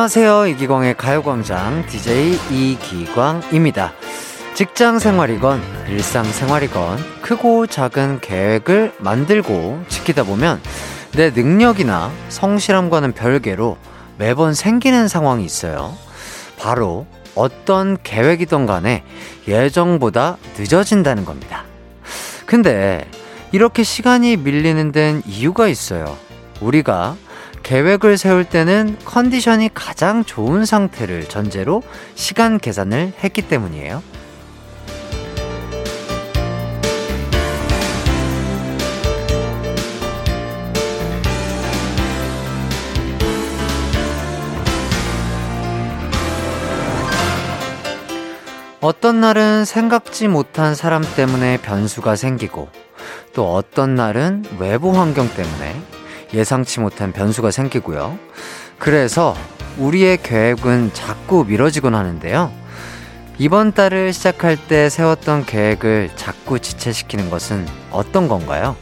안녕하세요. 이기광의 가요광장 DJ 이기광입니다. 직장 생활이건 일상 생활이건 크고 작은 계획을 만들고 지키다 보면 내 능력이나 성실함과는 별개로 매번 생기는 상황이 있어요. 바로 어떤 계획이던 간에 예정보다 늦어진다는 겁니다. 근데 이렇게 시간이 밀리는 데는 이유가 있어요. 우리가 계획을 세울 때는 컨디션이 가장 좋은 상태를 전제로 시간 계산을 했기 때문이에요. 어떤 날은 생각지 못한 사람 때문에 변수가 생기고 또 어떤 날은 외부 환경 때문에 예상치 못한 변수가 생기고요. 그래서 우리의 계획은 자꾸 미뤄지곤 하는데요. 이번 달을 시작할 때 세웠던 계획을 자꾸 지체시키는 것은 어떤 건가요?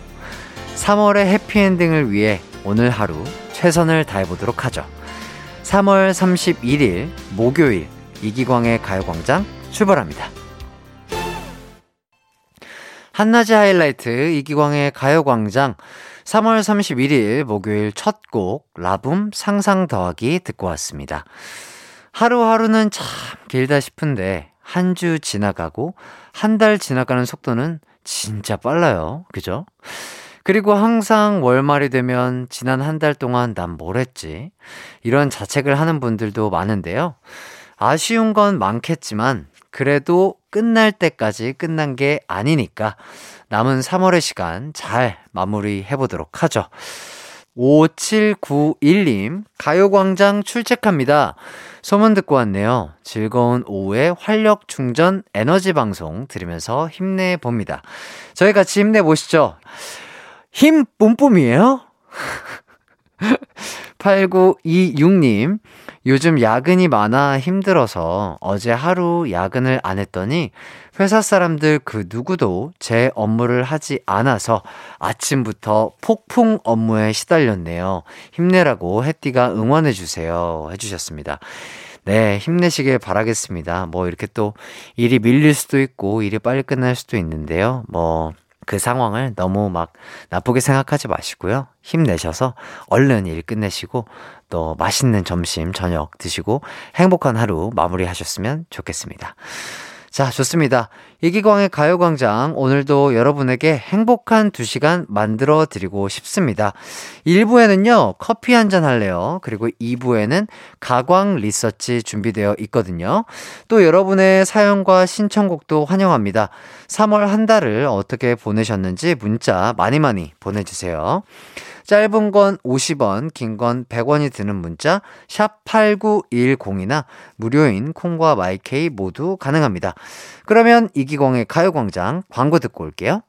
3월의 해피엔딩을 위해 오늘 하루 최선을 다해보도록 하죠. 3월 31일 목요일 이기광의 가요광장 출발합니다. 한낮의 하이라이트 이기광의 가요광장 3월 31일 목요일 첫 곡 라붐 상상 더하기 듣고 왔습니다. 하루하루는 참 길다 싶은데 한 주 지나가고 한 달 지나가는 속도는 진짜 빨라요. 그죠? 그리고 항상 월말이 되면 지난 한 달 동안 난 뭘 했지? 이런 자책을 하는 분들도 많은데요. 아쉬운 건 많겠지만 그래도 끝날 때까지 끝난 게 아니니까 남은 3월의 시간 잘 마무리해 보도록 하죠. 5791님, 가요광장 출첵합니다. 소문 듣고 왔네요. 즐거운 오후에 활력 충전 에너지 방송 들으면서 힘내봅니다. 저희 같이 힘내보시죠. 힘 뿜뿜이에요? 8926님, 요즘 야근이 많아 힘들어서 어제 하루 야근을 안 했더니 회사 사람들 그 누구도 제 업무를 하지 않아서 아침부터 폭풍 업무에 시달렸네요. 힘내라고 해띠가 응원해주세요. 해주셨습니다. 네, 힘내시길 바라겠습니다. 뭐 이렇게 또 일이 밀릴 수도 있고 일이 빨리 끝날 수도 있는데요. 뭐, 그 상황을 너무 막 나쁘게 생각하지 마시고요. 힘내셔서 얼른 일 끝내시고 또 맛있는 점심, 저녁 드시고 행복한 하루 마무리 하셨으면 좋겠습니다. 자, 좋습니다. 이기광의 가요광장, 오늘도 여러분에게 행복한 두 시간 만들어 드리고 싶습니다. 1부에는요, 커피 한 잔 할래요. 그리고 2부에는 가광 리서치 준비되어 있거든요. 또 여러분의 사연과 신청곡도 환영합니다. 3월 한 달을 어떻게 보내셨는지 문자 많이 많이 보내주세요. 짧은 건 50원, 긴 건 100원이 드는 문자 샵 8910이나 무료인 콩과 마이케이 모두 가능합니다. 그러면 이기광의 가요광장 광고 듣고 올게요.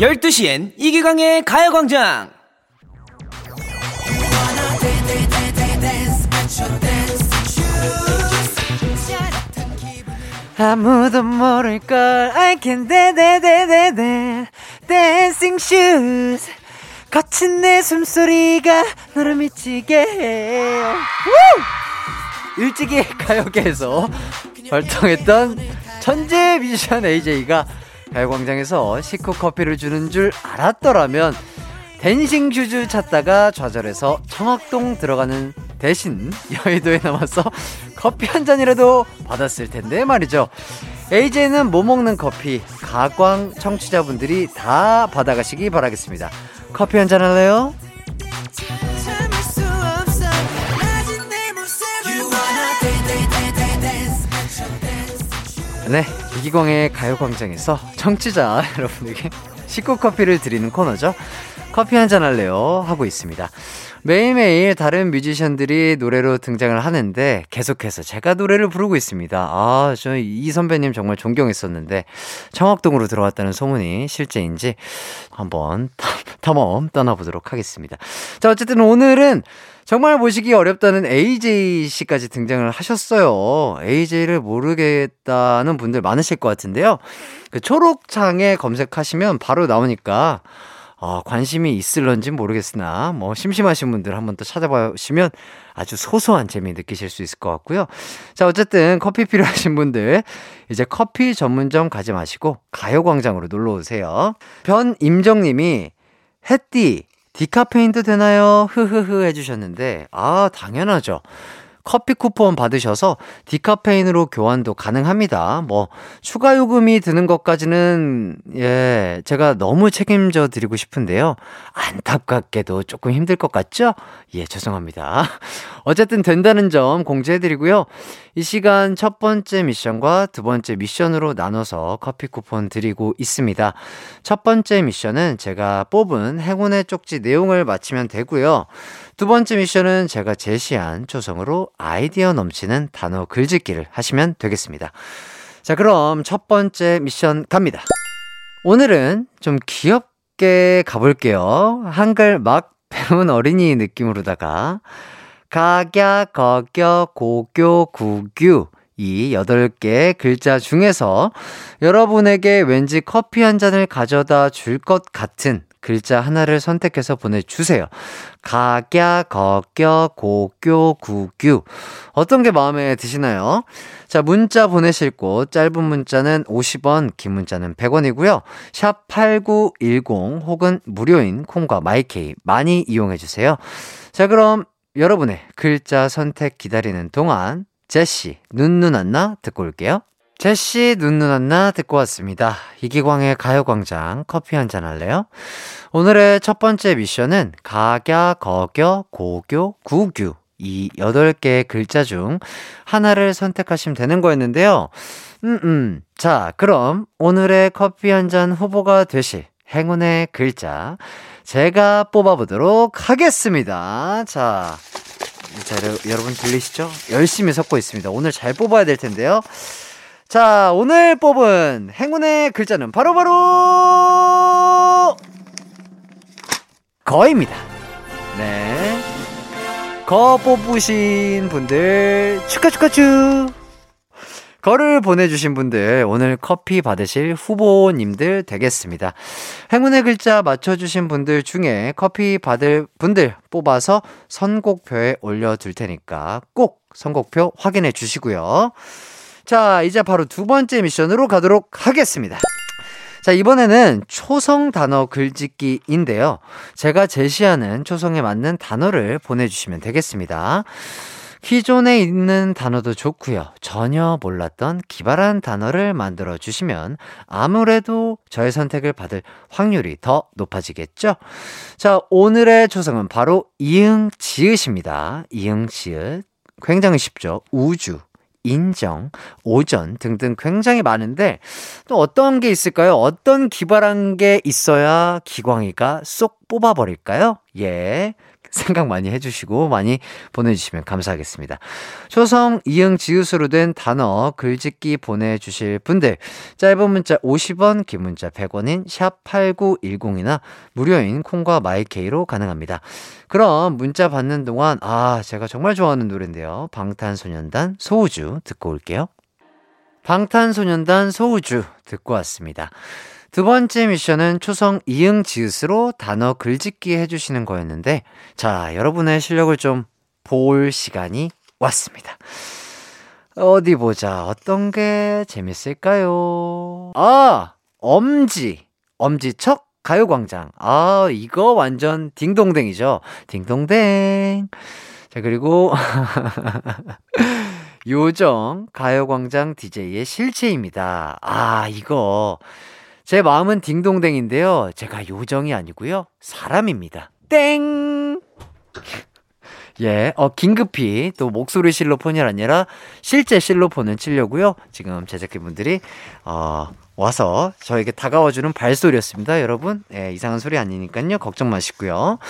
열두 시엔 이기광의 가요광장 아무도 모를 걸. I can 데데데데데 Dancing shoes. 거친 내 숨소리가 너를 미치게 해요 일찍이 가요계에서 활동했던 천재 뮤지션 AJ가 가요광장에서 식후 커피를 주는 줄 알았더라면 댄싱 슈즈 찾다가 좌절해서 청학동 들어가는 대신 여의도에 남아서 커피 한 잔이라도 받았을 텐데 말이죠. AJ는 뭐 먹는 커피 가광 청취자분들이 다 받아가시기 바라겠습니다. 커피 한 잔 할래요? 네, 이기광의 가요광장에서 청취자 여러분에게 식구 커피를 드리는 코너죠. 커피 한잔 할래요? 하고 있습니다. 매일매일 다른 뮤지션들이 노래로 등장을 하는데 계속해서 제가 노래를 부르고 있습니다. 아, 저 이 선배님 정말 존경했었는데 청학동으로 들어왔다는 소문이 실제인지 한번 탐험 떠나보도록 하겠습니다. 자, 어쨌든 오늘은 정말 보시기 어렵다는 AJ 씨까지 등장을 하셨어요. AJ를 모르겠다는 분들 많으실 것 같은데요. 그 초록창에 검색하시면 바로 나오니까 어, 관심이 있을런지 모르겠으나 뭐 심심하신 분들 한번 또 찾아보시면 아주 소소한 재미 느끼실 수 있을 것 같고요. 자, 어쨌든 커피 필요하신 분들 이제 커피 전문점 가지 마시고 가요광장으로 놀러 오세요. 변임정 님이 햇띠 디카페인도 되나요? 흐흐흐 해주셨는데 아 당연하죠. 커피 쿠폰 받으셔서 디카페인으로 교환도 가능합니다. 뭐 추가 요금이 드는 것까지는 예, 제가 너무 책임져 드리고 싶은데요. 안타깝게도 조금 힘들 것 같죠? 예, 죄송합니다. 어쨌든 된다는 점 공지해 드리고요. 이 시간 첫 번째 미션과 두 번째 미션으로 나눠서 커피 쿠폰 드리고 있습니다. 첫 번째 미션은 제가 뽑은 행운의 쪽지 내용을 맞히면 되고요. 두 번째 미션은 제가 제시한 초성으로 아이디어 넘치는 단어 글짓기를 하시면 되겠습니다. 자, 그럼 첫 번째 미션 갑니다. 오늘은 좀 귀엽게 가볼게요. 한글 막 배운 어린이 느낌으로다가 가갸, 거겨, 고교, 구규 이 8개 글자 중에서 여러분에게 왠지 커피 한 잔을 가져다 줄 것 같은 글자 하나를 선택해서 보내주세요. 가갸, 거껴, 고교, 구규. 어떤 게 마음에 드시나요? 자, 문자 보내실 곳, 짧은 문자는 50원, 긴 문자는 100원이고요. 샵 8910 혹은 무료인 콩과 마이케이 많이 이용해주세요. 자, 그럼 여러분의 글자 선택 기다리는 동안 제시, 눈눈 안나 듣고 올게요. 제시 눈누난나 듣고 왔습니다. 이기광의 가요광장 커피 한잔 할래요? 오늘의 첫 번째 미션은 가갸, 거겨, 고교, 구규 이 8개의 글자 중 하나를 선택하시면 되는 거였는데요. 음, 음. 자, 그럼 오늘의 커피 한 잔 후보가 되실 행운의 글자 제가 뽑아보도록 하겠습니다. 자, 자, 여러분 들리시죠? 열심히 섞고 있습니다. 오늘 잘 뽑아야 될 텐데요. 자, 오늘 뽑은 행운의 글자는 바로바로 바로 거입니다. 네. 거 뽑으신 분들 축하 축하 축. 거를 보내주신 분들 오늘 커피 받으실 후보님들 되겠습니다. 행운의 글자 맞춰주신 분들 중에 커피 받을 분들 뽑아서 선곡표에 올려둘 테니까 꼭 선곡표 확인해 주시고요. 자, 이제 바로 두 번째 미션으로 가도록 하겠습니다. 자, 이번에는 초성 단어 글짓기인데요. 제가 제시하는 초성에 맞는 단어를 보내주시면 되겠습니다. 기존에 있는 단어도 좋고요. 전혀 몰랐던 기발한 단어를 만들어 주시면 아무래도 저의 선택을 받을 확률이 더 높아지겠죠? 자, 오늘의 초성은 바로 이응 지읒입니다. 이응 지읒. 굉장히 쉽죠? 우주. 인정, 오전 등등 굉장히 많은데 또 어떤 게 있을까요? 어떤 기발한 게 있어야 기광이가 쏙 뽑아버릴까요? 예. 생각 많이 해주시고 많이 보내주시면 감사하겠습니다. 초성, 이응, 지읒으로 된 단어, 글짓기 보내주실 분들, 짧은 문자 50원, 긴 문자 100원인 샵 8910이나 무료인 콩과 마이케이로 가능합니다. 그럼 문자 받는 동안, 아, 제가 정말 좋아하는 노래인데요. 방탄소년단 소우주 듣고 올게요. 방탄소년단 소우주 듣고 왔습니다. 두 번째 미션은 초성 이응 지읒으로 단어 글짓기 해주시는 거였는데, 자, 여러분의 실력을 좀 볼 시간이 왔습니다. 어디 보자. 어떤 게 재밌을까요? 아! 엄지. 엄지척 가요광장. 아, 이거 완전 딩동댕이죠. 딩동댕. 자, 그리고 요정 가요광장 DJ의 실체입니다. 아, 이거 제 마음은 딩동댕인데요. 제가 요정이 아니고요. 사람입니다. 땡! 예, 어, 긴급히 또 목소리 실로폰이 아니라 실제 실로폰을 치려고요. 지금 제작진분들이, 어, 와서 저에게 다가와주는 발소리였습니다. 여러분, 예, 이상한 소리 아니니까요. 걱정 마시고요.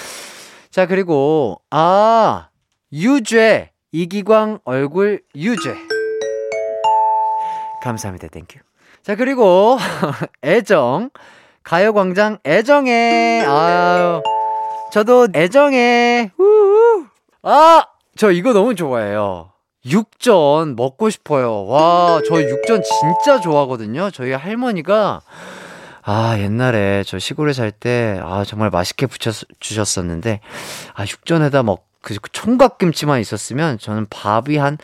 자, 그리고, 아, 유죄. 이기광 얼굴 유죄. 감사합니다. thank you. 자, 그리고, 애정. 가요광장 애정해. 아유. 저도 애정해. 우우. 아! 저 이거 너무 좋아해요. 육전 먹고 싶어요. 와, 저 육전 진짜 좋아하거든요. 저희 할머니가 아, 옛날에 저 시골에 살 때, 아, 정말 맛있게 부쳐 주셨었는데, 아, 육전에다 뭐, 그, 그 총각김치만 있었으면 저는 밥이 한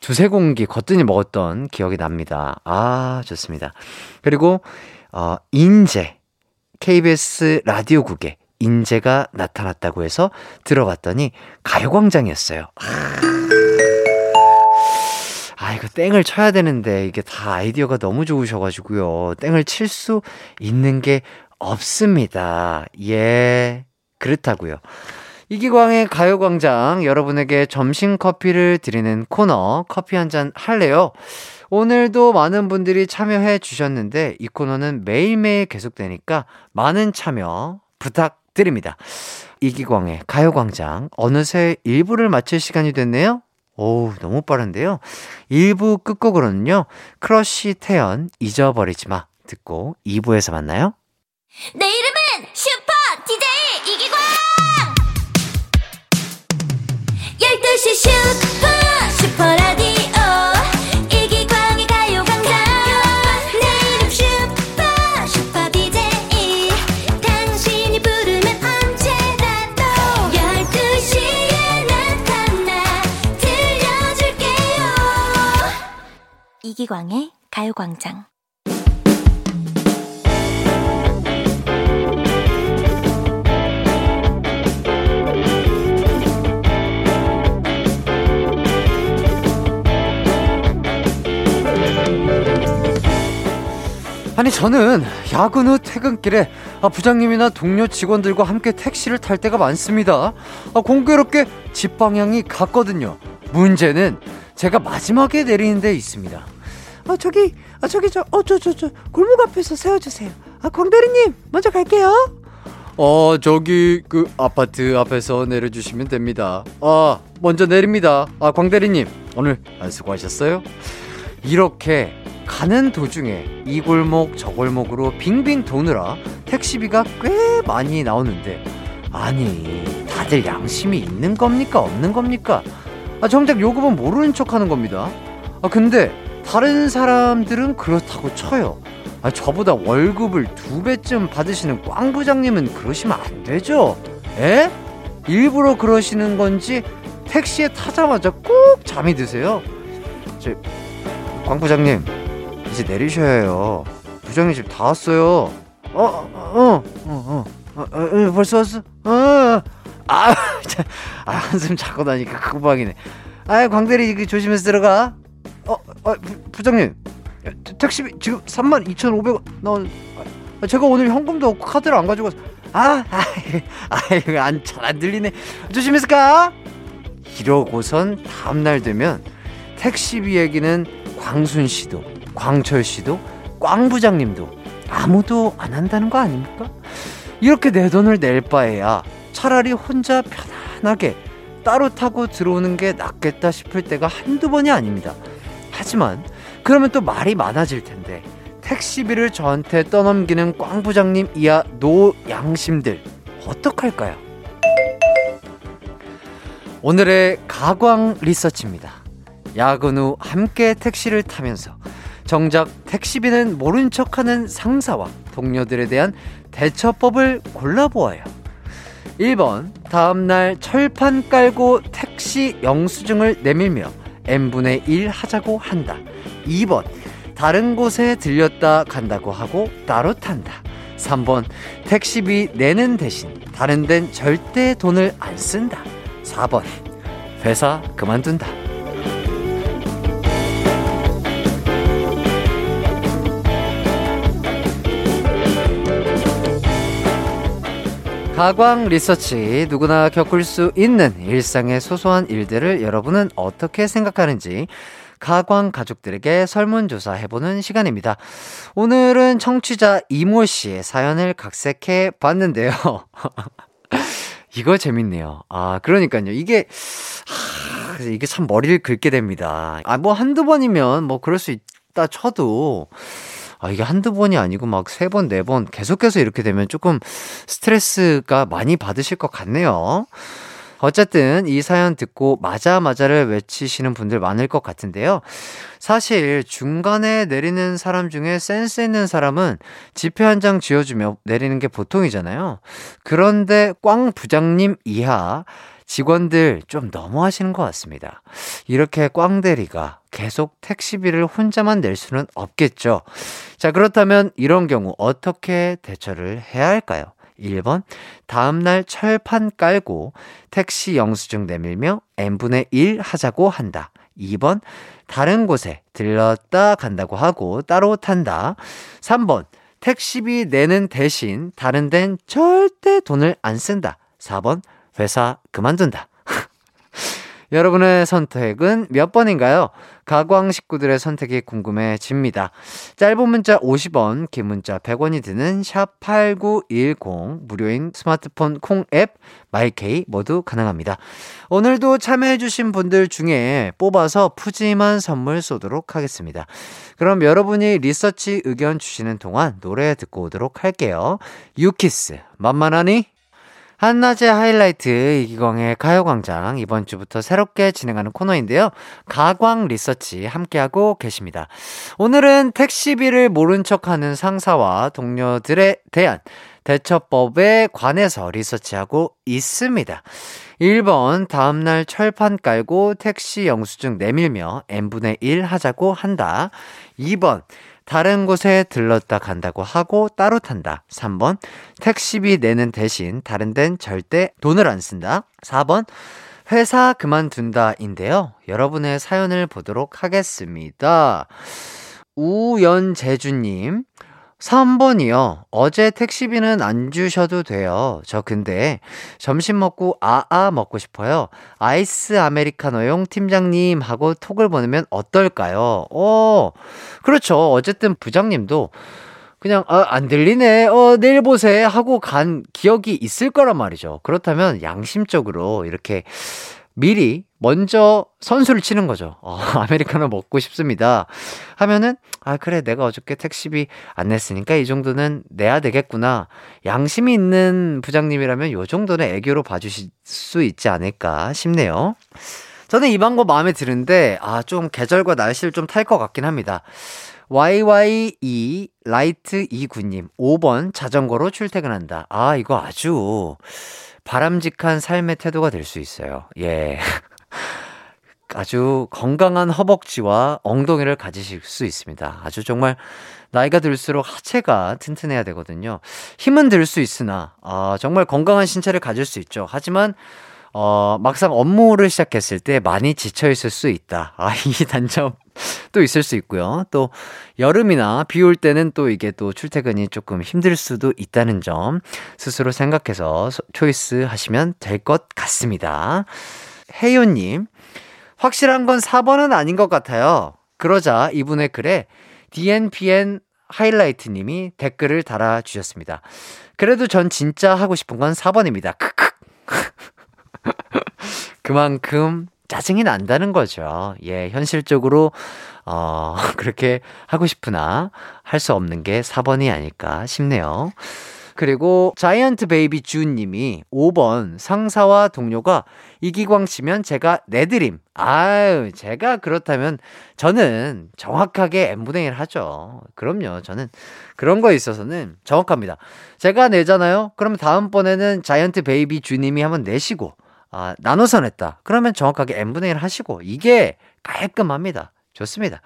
두세 공기 거뜬히 먹었던 기억이 납니다. 아, 좋습니다. 그리고, 어, 인재. KBS 라디오국에 인재가 나타났다고 해서 들어봤더니 가요광장이었어요. 아, 이거 땡을 쳐야 되는데 이게 다 아이디어가 너무 좋으셔가지고요. 땡을 칠 수 있는 게 없습니다. 예. 그렇다고요. 이기광의 가요광장 여러분에게 점심 커피를 드리는 코너 커피 한 잔 할래요? 오늘도 많은 분들이 참여해 주셨는데 이 코너는 매일매일 계속되니까 많은 참여 부탁드립니다. 이기광의 가요광장 어느새 1부를 마칠 시간이 됐네요. 오, 너무 빠른데요. 1부 끝곡으로는요. 크러쉬 태연 잊어버리지 마 듣고 2부에서 만나요. 내 이름은 이기광의 가요광장 아니 저는 야근 후 퇴근길에 아, 부장님이나 동료 직원들과 함께 택시를 탈 때가 많습니다. 아, 공교롭게 집 방향이 같거든요. 문제는 제가 마지막에 내리는 데 있습니다. 아 저기 아 저기 저 어 저 저 저 골목 앞에서 세워주세요. 아 광대리님 먼저 갈게요. 어 저기 그 아파트 앞에서 내려주시면 됩니다. 아 먼저 내립니다. 아 광대리님 오늘 안 수고하셨어요? 이렇게 가는 도중에 이 골목 저 골목으로 빙빙 도느라 택시비가 꽤 많이 나오는데 아니 다들 양심이 있는 겁니까 없는 겁니까? 아 정작 요금은 모르는 척하는 겁니다. 아 근데 다른 사람들은 그렇다고 쳐요. 아 저보다 월급을 두 배쯤 받으시는 꽝 부장님은 그러시면 안 되죠. 에? 일부러 그러시는 건지 택시에 타자마자 꼭 잠이 드세요. 저광 부장님 이제 내리셔야 해요. 부장님 집 다 왔어요. 어, 어, 어, 어, 어, 어, 어 벌써 왔어? 어, 아, 참, 아, 한숨 자고 나니까 금방이네. 아, 광대리 조심해서 들어가. 어, 어 부, 장님 택시비 지금 3만 2,500원 나온. 아, 제가 오늘 현금도 없고 카드를 안 가지고. 아, 아, 아, 이거 안, 들리네. 조심해서 가. 이러고선 다음 날 되면 택시비 얘기는 광순 씨도 광철 씨도 꽝 부장님도 아무도 안 한다는 거 아닙니까? 이렇게 내 돈을 낼 바에야 차라리 혼자 편안하게 따로 타고 들어오는 게 낫겠다 싶을 때가 한두 번이 아닙니다. 하지만 그러면 또 말이 많아질 텐데 택시비를 저한테 떠넘기는 꽝 부장님 이하 노 양심들 어떡할까요? 오늘의 가광 리서치입니다. 야근 후 함께 택시를 타면서 정작 택시비는 모른 척하는 상사와 동료들에 대한 대처법을 골라보아요. 1번, 다음날 철판 깔고 택시 영수증을 내밀며 n분의 1 하자고 한다. 2번, 다른 곳에 들렸다 간다고 하고 따로 탄다. 3번, 택시비 내는 대신 다른 데는 절대 돈을 안 쓴다. 4번, 회사 그만둔다. 가광 리서치 누구나 겪을 수 있는 일상의 소소한 일들을 여러분은 어떻게 생각하는지 가광 가족들에게 설문조사 해보는 시간입니다. 오늘은 청취자 이모 씨의 사연을 각색해 봤는데요. 이거 재밌네요. 아, 그러니까요. 이게, 하, 이게 참 머리를 긁게 됩니다. 아, 뭐 한두 번이면 뭐 그럴 수 있다 쳐도, 아, 이게 한두 번이 아니고 막 세 번, 네 번 계속해서 이렇게 되면 조금 스트레스가 많이 받으실 것 같네요. 어쨌든 이 사연 듣고 맞아 맞아를 외치시는 분들 많을 것 같은데요. 사실 중간에 내리는 사람 중에 센스 있는 사람은 지폐 한장 쥐어주며 내리는 게 보통이잖아요. 그런데 꽝 부장님 이하 직원들 좀 너무 하시는 것 같습니다. 이렇게 꽝대리가 계속 택시비를 혼자만 낼 수는 없겠죠. 자, 그렇다면 이런 경우 어떻게 대처를 해야 할까요? 1번, 다음날 철판 깔고 택시 영수증 내밀며 n분의 1 하자고 한다. 2번, 다른 곳에 들렀다 간다고 하고 따로 탄다. 3번, 택시비 내는 대신 다른 데는 절대 돈을 안 쓴다. 4번, 회사 그만둔다. 여러분의 선택은 몇 번인가요? 가광 식구들의 선택이 궁금해집니다. 짧은 문자 50원, 긴 문자 100원이 드는 샵 8910 무료인 스마트폰 콩 앱 마이케이 모두 가능합니다. 오늘도 참여해 주신 분들 중에 뽑아서 푸짐한 선물 쏘도록 하겠습니다. 그럼 여러분이 리서치 의견 주시는 동안 노래 듣고 오도록 할게요. 유키스 만만하니? 한낮의 하이라이트 이기광의 가요광장 이번 주부터 새롭게 진행하는 코너인데요. 가광 리서치 함께하고 계십니다. 오늘은 택시비를 모른 척하는 상사와 동료들에 대한 대처법에 관해서 리서치하고 있습니다. 1번, 다음날 철판 깔고 택시 영수증 내밀며 n분의 1 하자고 한다. 2번, 다른 곳에 들렀다 간다고 하고 따로 탄다. 3번. 택시비 내는 대신 다른 데는 절대 돈을 안 쓴다. 4번. 회사 그만둔다인데요. 여러분의 사연을 보도록 하겠습니다. 우연재주님, 3번이요. 어제 택시비는 안 주셔도 돼요. 저 근데 점심 먹고 아아 먹고 싶어요. 아이스 아메리카노용 팀장님 하고 톡을 보내면 어떨까요? 어, 그렇죠. 어쨌든 부장님도 그냥 아, 안 들리네. 어, 내일 보세 하고 간 기억이 있을 거란 말이죠. 그렇다면 양심적으로 이렇게 미리 먼저 선수를 치는 거죠. 어, 아메리카노 먹고 싶습니다. 하면은, 아, 그래, 내가 어저께 택시비 안 냈으니까 이 정도는 내야 되겠구나. 양심이 있는 부장님이라면 요 정도는 애교로 봐주실 수 있지 않을까 싶네요. 저는 이 방법 마음에 드는데, 아, 좀 계절과 날씨를 좀 탈 것 같긴 합니다. YYE light 29님, 5번 자전거로 출퇴근한다. 아, 이거 아주 바람직한 삶의 태도가 될 수 있어요. 예. 아주 건강한 허벅지와 엉덩이를 가지실 수 있습니다. 아주 정말 나이가 들수록 하체가 튼튼해야 되거든요. 힘은 들 수 있으나, 어, 정말 건강한 신체를 가질 수 있죠. 하지만, 어, 막상 업무를 시작했을 때 많이 지쳐있을 수 있다. 아, 이 단점 또 있을 수 있고요. 또, 여름이나 비 올 때는 또 이게 또 출퇴근이 조금 힘들 수도 있다는 점 스스로 생각해서 초이스 하시면 될 것 같습니다. 혜요님, 확실한 건 4번은 아닌 것 같아요. 그러자 이분의 글에 DNPN highlight 님이 댓글을 달아주셨습니다. 그래도 전 진짜 하고 싶은 건 4번입니다. 크크. 그만큼 짜증이 난다는 거죠. 예, 현실적으로, 어, 그렇게 하고 싶으나 할 수 없는 게 4번이 아닐까 싶네요. 그리고 giant baby 주님이 5번 상사와 동료가 이기광 씨면 제가 내드림. 아유, 제가 그렇다면 저는 정확하게 n분의 1 하죠. 그럼요. 저는 그런 거에 있어서는 정확합니다. 제가 내잖아요. 그러면 다음번에는 자이언트 베이비 주님이 한번 내시고 아, 나눠서 냈다. 그러면 정확하게 n분의 1 하시고 이게 깔끔합니다. 좋습니다.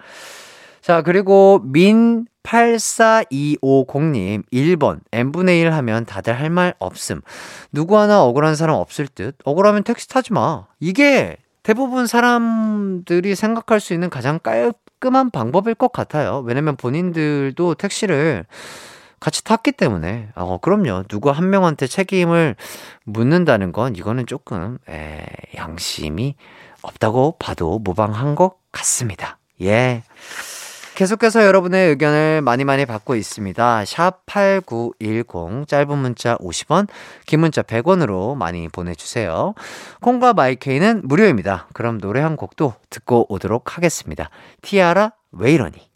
자, 그리고 민 84250님 1번 n분의 1 하면 다들 할 말 없음. 누구 하나 억울한 사람 없을 듯. 억울하면 택시 타지 마. 이게 대부분 사람들이 생각할 수 있는 가장 깔끔한 방법일 것 같아요. 왜냐면 본인들도 택시를 같이 탔기 때문에 어 그럼요 누구 한 명한테 책임을 묻는다는 건 이거는 조금 에, 양심이 없다고 봐도 무방한 것 같습니다. 예. 계속해서 여러분의 의견을 많이 많이 받고 있습니다. 샵 8910, 짧은 문자 50원, 긴 문자 100원으로 많이 보내 주세요. 콩과 마이케이는 무료입니다. 그럼 노래 한 곡도 듣고 오도록 하겠습니다. 티아라, 왜 이러니?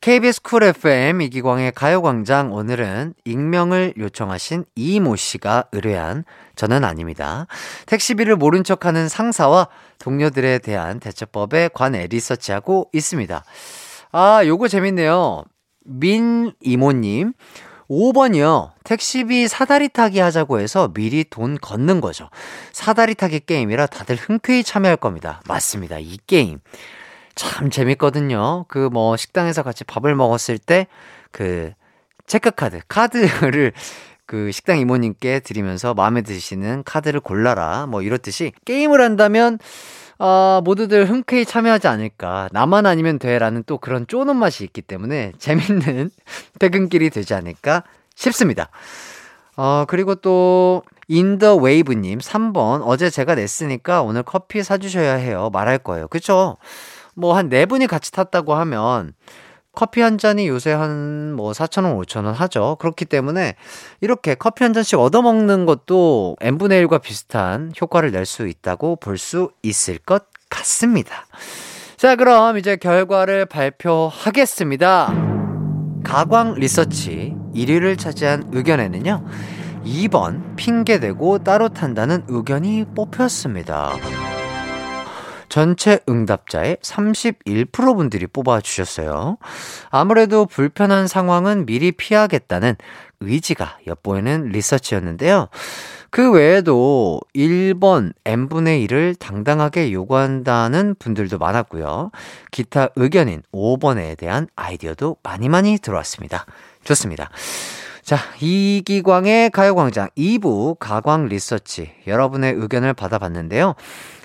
KBS 쿨 FM 이기광의 가요광장 오늘은 익명을 요청하신 이모 씨가 의뢰한 저는 아닙니다. 택시비를 모른 척하는 상사와 동료들에 대한 대처법에 관해 리서치하고 있습니다. 아, 요거 재밌네요. 민 이모님. 5번이요. 택시비 사다리 타기 하자고 해서 미리 돈 걷는 거죠. 사다리 타기 게임이라 다들 흔쾌히 참여할 겁니다. 맞습니다. 이 게임. 참 재밌거든요. 그 뭐 식당에서 같이 밥을 먹었을 때 그 체크카드, 카드를 그 식당 이모님께 드리면서 마음에 드시는 카드를 골라라. 뭐 이렇듯이 게임을 한다면 어, 모두들 흔쾌히 참여하지 않을까. 나만 아니면 돼라는 또 그런 쪼는 맛이 있기 때문에 재밌는 퇴근길이 되지 않을까 싶습니다. 어, 그리고 또, in the wave님, 3번. 어제 제가 냈으니까 오늘 커피 사주셔야 해요. 말할 거예요. 그쵸? 뭐 한 네 분이 같이 탔다고 하면 커피 한 잔이 요새 한 뭐 4,000원, 5,000원 하죠. 그렇기 때문에 이렇게 커피 한 잔씩 얻어먹는 것도 n분의 1과 비슷한 효과를 낼 수 있다고 볼 수 있을 것 같습니다. 자, 그럼 이제 결과를 발표하겠습니다. 가광 리서치 1위를 차지한 의견에는요. 2번 핑계대고 따로 탄다는 의견이 뽑혔습니다. 전체 응답자의 31% 분들이 뽑아주셨어요. 아무래도 불편한 상황은 미리 피하겠다는 의지가 엿보이는 리서치였는데요. 그 외에도 1번 n분의 1을 당당하게 요구한다는 분들도 많았고요. 기타 의견인 5번에 대한 아이디어도 많이 많이 들어왔습니다. 좋습니다. 자, 이기광의 가요광장 2부 가광 리서치 여러분의 의견을 받아봤는데요.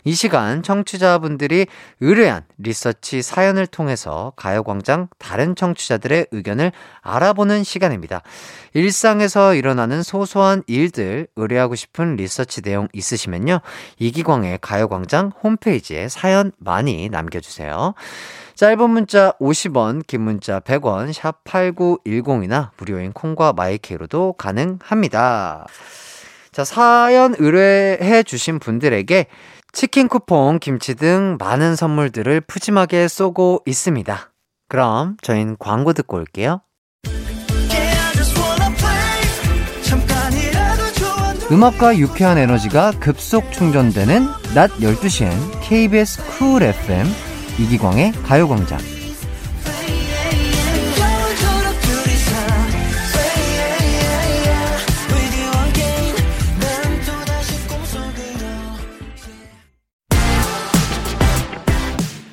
이 시간 청취자분들이 의뢰한 리서치 사연을 통해서 가요광장 다른 청취자들의 의견을 알아보는 시간입니다. 일상에서 일어나는 소소한 일들 의뢰하고 싶은 리서치 내용 있으시면요. 이기광의 가요광장 홈페이지에 사연 많이 남겨주세요. 짧은 문자 50원, 긴 문자 100원, 샵 8910이나 무료인 콩과 마이케이로도 가능합니다. 자, 사연 의뢰해 주신 분들에게 치킨 쿠폰, 김치 등 많은 선물들을 푸짐하게 쏘고 있습니다. 그럼 저희는 광고 듣고 올게요. 음악과 유쾌한 에너지가 급속 충전되는 낮 12시엔 KBS 쿨 FM 이기광의 가요광장.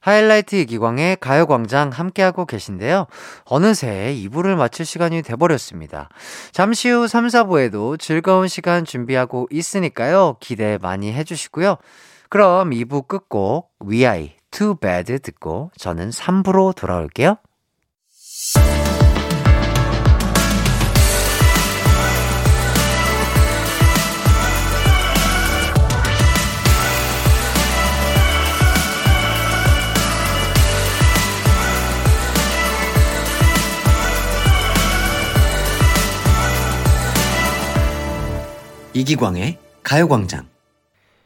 하이라이트 이기광의 가요광장 함께하고 계신데요. 어느새 2부를 마칠 시간이 돼버렸습니다. 잠시 후 3, 4부에도 즐거운 시간 준비하고 있으니까요. 기대 많이 해주시고요. 그럼 2부 끝곡 위아이 Too Bad 듣고 저는 3부로 돌아올게요. 이기광의 가요광장.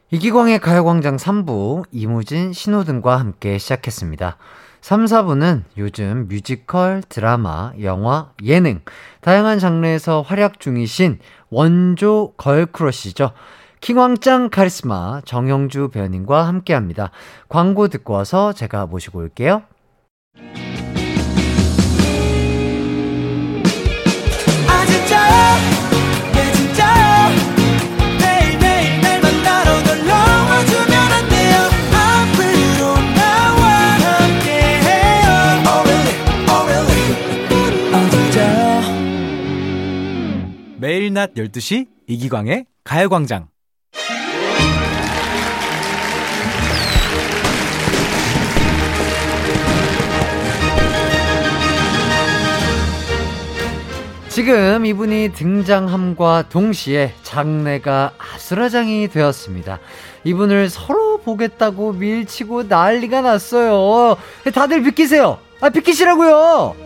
이기광의 가요광장 3부, 이무진, 신호등과 함께 시작했습니다. 3, 4부는 요즘 뮤지컬, 드라마, 영화, 예능, 다양한 장르에서 활약 중이신 원조 걸크러쉬죠. 킹왕짱 카리스마 정영주 배우님과 함께 합니다. 광고 듣고 와서 제가 모시고 올게요. 매일 낮 12시 이기광의 가요광장. 지금 이분이 등장함과 동시에 장례가 아수라장이 되었습니다. 이분을 서로 보겠다고 밀치고 난리가 났어요. 다들 비키세요. 아, 비키시라고요.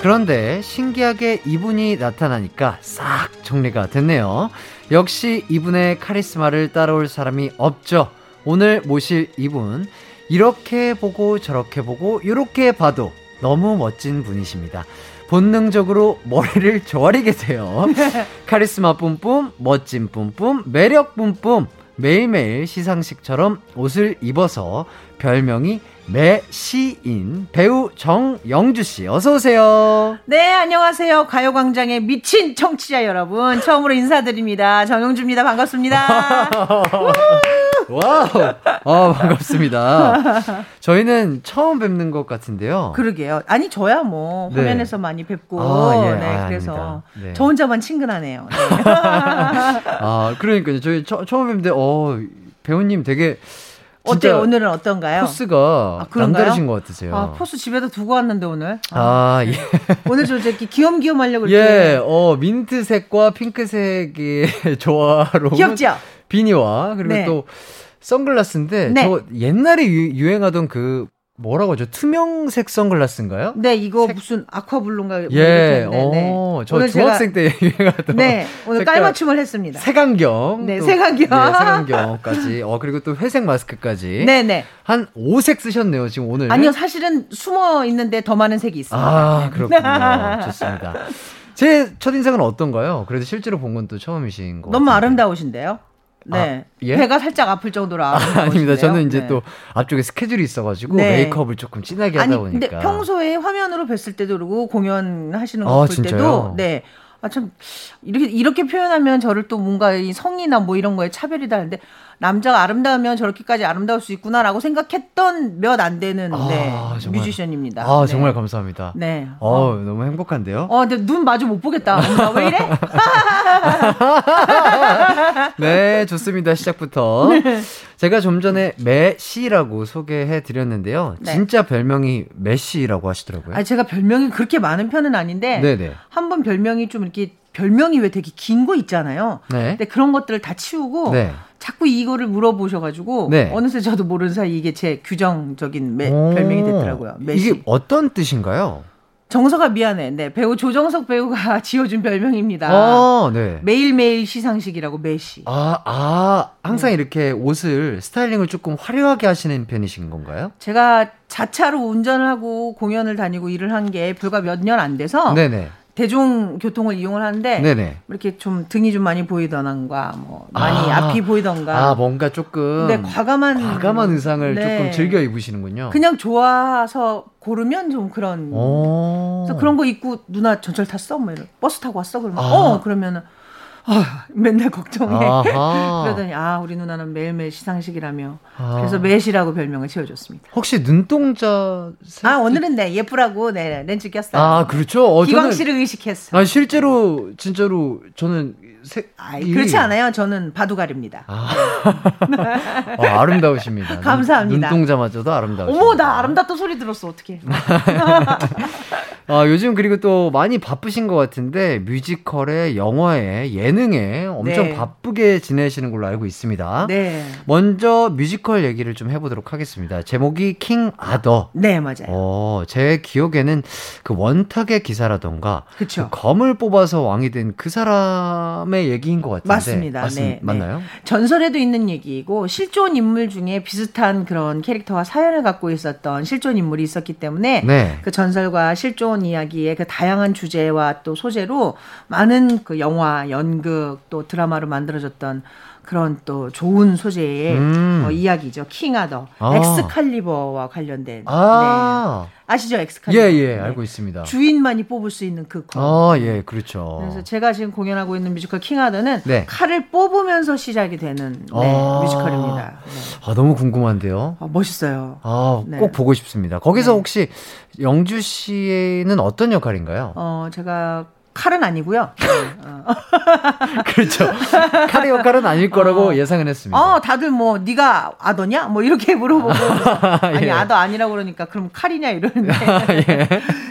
그런데 신기하게 이분이 나타나니까 싹 정리가 됐네요. 역시 이분의 카리스마를 따라올 사람이 없죠. 오늘 모실 이분 이렇게 보고 저렇게 보고 이렇게 봐도 너무 멋진 분이십니다. 본능적으로 머리를 조아리게 돼요. 카리스마 뿜뿜, 멋진 뿜뿜, 매력 뿜뿜. 매일매일 시상식처럼 옷을 입어서 별명이 매시인 배우 정영주 씨 어서 오세요. 네, 안녕하세요. 가요 광장의 미친 청취자 여러분. 처음으로 인사드립니다. 정영주입니다. 반갑습니다. 와우. 아, 반갑습니다. 저희는 처음 뵙는 것 같은데요. 그러게요. 아니, 저야 뭐, 네. 화면에서 많이 뵙고. 아, 예. 네, 아, 그래서 네. 저 혼자만 친근하네요. 네. 아, 그러니까요. 저희 처, 처음 뵙는데, 어, 배우님 되게 어때 오늘은 어떤가요? 포스가 아, 남다르신 것 같으세요. 아, 포스 집에다 두고 왔는데 오늘. 아, 아 예. 오늘 좀 이렇게 귀염귀염 하려고 예, 어 민트색과 핑크색의 조화로 귀엽죠? 비니와 그리고 네. 또 선글라스인데 네. 저 옛날에 유, 행하던그 뭐라고 하죠? 투명색 선글라스인가요? 네, 이거 색... 무슨 아쿠아블루인가 예, 네, 네. 어, 저 중학생 때 유행하던. 네, 오늘 깔맞춤을 했습니다. 색안경. 네, 색안경. 네, 색안경까지. 어, 그리고 또 회색 마스크까지. 네, 네. 한 5색 쓰셨네요, 지금 오늘. 아니요, 사실은 숨어 있는데 더 많은 색이 있습니다. 아, 그렇군요. 좋습니다. 제 첫인상은 어떤가요? 그래도 실제로 본 건 또 처음이신 거. 너무. 아름다우신데요? 네. 아, 예? 배가 살짝 아플 정도로 아, 아닙니다. 저는 이제 네. 또 앞쪽에 스케줄이 있어가지고 네. 메이크업을 조금 진하게 하다 보니까. 근데 평소에 화면으로 뵀을 때도 그러고 공연하시는 거볼 때도 네. 아, 참, 이렇게, 이렇게 표현하면 저를 또 뭔가 이 성이나 뭐 이런 거에 차별이 다른데, 남자가 아름다우면 저렇게까지 아름다울 수 있구나라고 생각했던 몇 안 되는 아, 네, 뮤지션입니다. 아, 네. 정말 감사합니다. 네. 어, 어. 너무 행복한데요? 어, 근데 눈 마주 못 보겠다. 엄마, 왜 이래? 네, 좋습니다. 시작부터. 네. 제가 좀 전에 메시라고 소개해 드렸는데요. 네. 진짜 별명이 메시라고 하시더라고요. 아, 제가 별명이 그렇게 많은 편은 아닌데, 네네. 한번 별명이 좀 이렇게 별명이 왜 되게 긴 거 있잖아요. 네. 근데 그런 것들을 다 치우고 네. 자꾸 이거를 물어보셔가지고 네. 어느새 저도 모르는 사이 이게 제 규정적인 매, 별명이 됐더라고요. 메시. 이게 어떤 뜻인가요? 정서가 미안해. 네, 배우 조정석 배우가 지어준 별명입니다. 아, 네. 매일매일 시상식이라고 매시. 아, 아, 항상 네. 이렇게 옷을 스타일링을 조금 화려하게 하시는 편이신 건가요? 제가 자차로 운전을 하고 공연을 다니고 일을 한 게 불과 몇 년 안 돼서 네네. 대중교통을 이용을 하는데 네네. 이렇게 좀 등이 좀 많이 보이던가 뭐 많이 아, 앞이 보이던가 아 뭔가 조금 네 과감한 과감한 의상을 네. 조금 즐겨 입으시는군요. 그냥 좋아서 고르면 좀 그런 그래서 그런 거 입고 누나 전철 탔어 뭐 이런 버스 타고 왔어 그러면 아. 어 그러면은 아, 맨날 걱정해. 그러더니 아 우리 누나는 매일매일 시상식이라며. 아. 그래서 매시라고 별명을 지어줬습니다. 혹시 눈동자? 색... 아 오늘은 네 예쁘라고 네 렌즈 꼈어요. 아 그렇죠. 어, 기광 씨를 의식했어. 아 실제로 진짜로 저는 색. 아, 그렇지 않아요. 저는 바둑알입니다. 아, 어, 아름다우십니다. 감사합니다. 눈 동자마저도 아름다우십니다. 어머 나 아름답다 소리 들었어 어떻게? 아, 요즘 그리고 또 많이 바쁘신 것 같은데 뮤지컬에 영화에 예능에 엄청 네. 바쁘게 지내시는 걸로 알고 있습니다. 네. 먼저 뮤지컬 얘기를 좀 해보도록 하겠습니다. 제목이 킹 아더. 네 맞아요. 어, 제 기억에는 그 원탁의 기사라던가 그쵸. 그 검을 뽑아서 왕이 된 그 사람 의 얘기인 것 같은데 맞습니다. 맞, 네, 맞나요? 네. 전설에도 있는 얘기이고 실존 인물 중에 비슷한 그런 캐릭터와 사연을 갖고 있었던 실존 인물이 있었기 때문에 네. 그 전설과 실존 이야기의 그 다양한 주제와 또 소재로 많은 그 영화, 연극 또 드라마로 만들어졌던 그런 또 좋은 소재의 음. 어, 이야기죠. 킹아더, 아. 엑스칼리버와 관련된. 아. 네. 아시죠, 엑스칼리버? 예, 예, 네. 알고 있습니다. 주인만이 뽑을 수 있는 그 검. 아, 예, 그렇죠. 그래서 제가 지금 공연하고 있는 뮤지컬 킹아더는 네. 칼을 뽑으면서 시작이 되는 네, 아. 뮤지컬입니다. 네. 아, 너무 궁금한데요. 아, 멋있어요. 아, 네. 꼭 보고 싶습니다. 거기서 혹시 영주 씨는 어떤 역할인가요? 어, 제가 칼은 아니고요. 네, 어. 그렇죠. 칼의 역할은 아닐 거라고 어. 예상은 했습니다. 어, 다들 뭐 네가 아더냐? 뭐 이렇게 물어보고 아니 예. 아더 아니라고 그러니까 그럼 칼이냐 이러는데 예.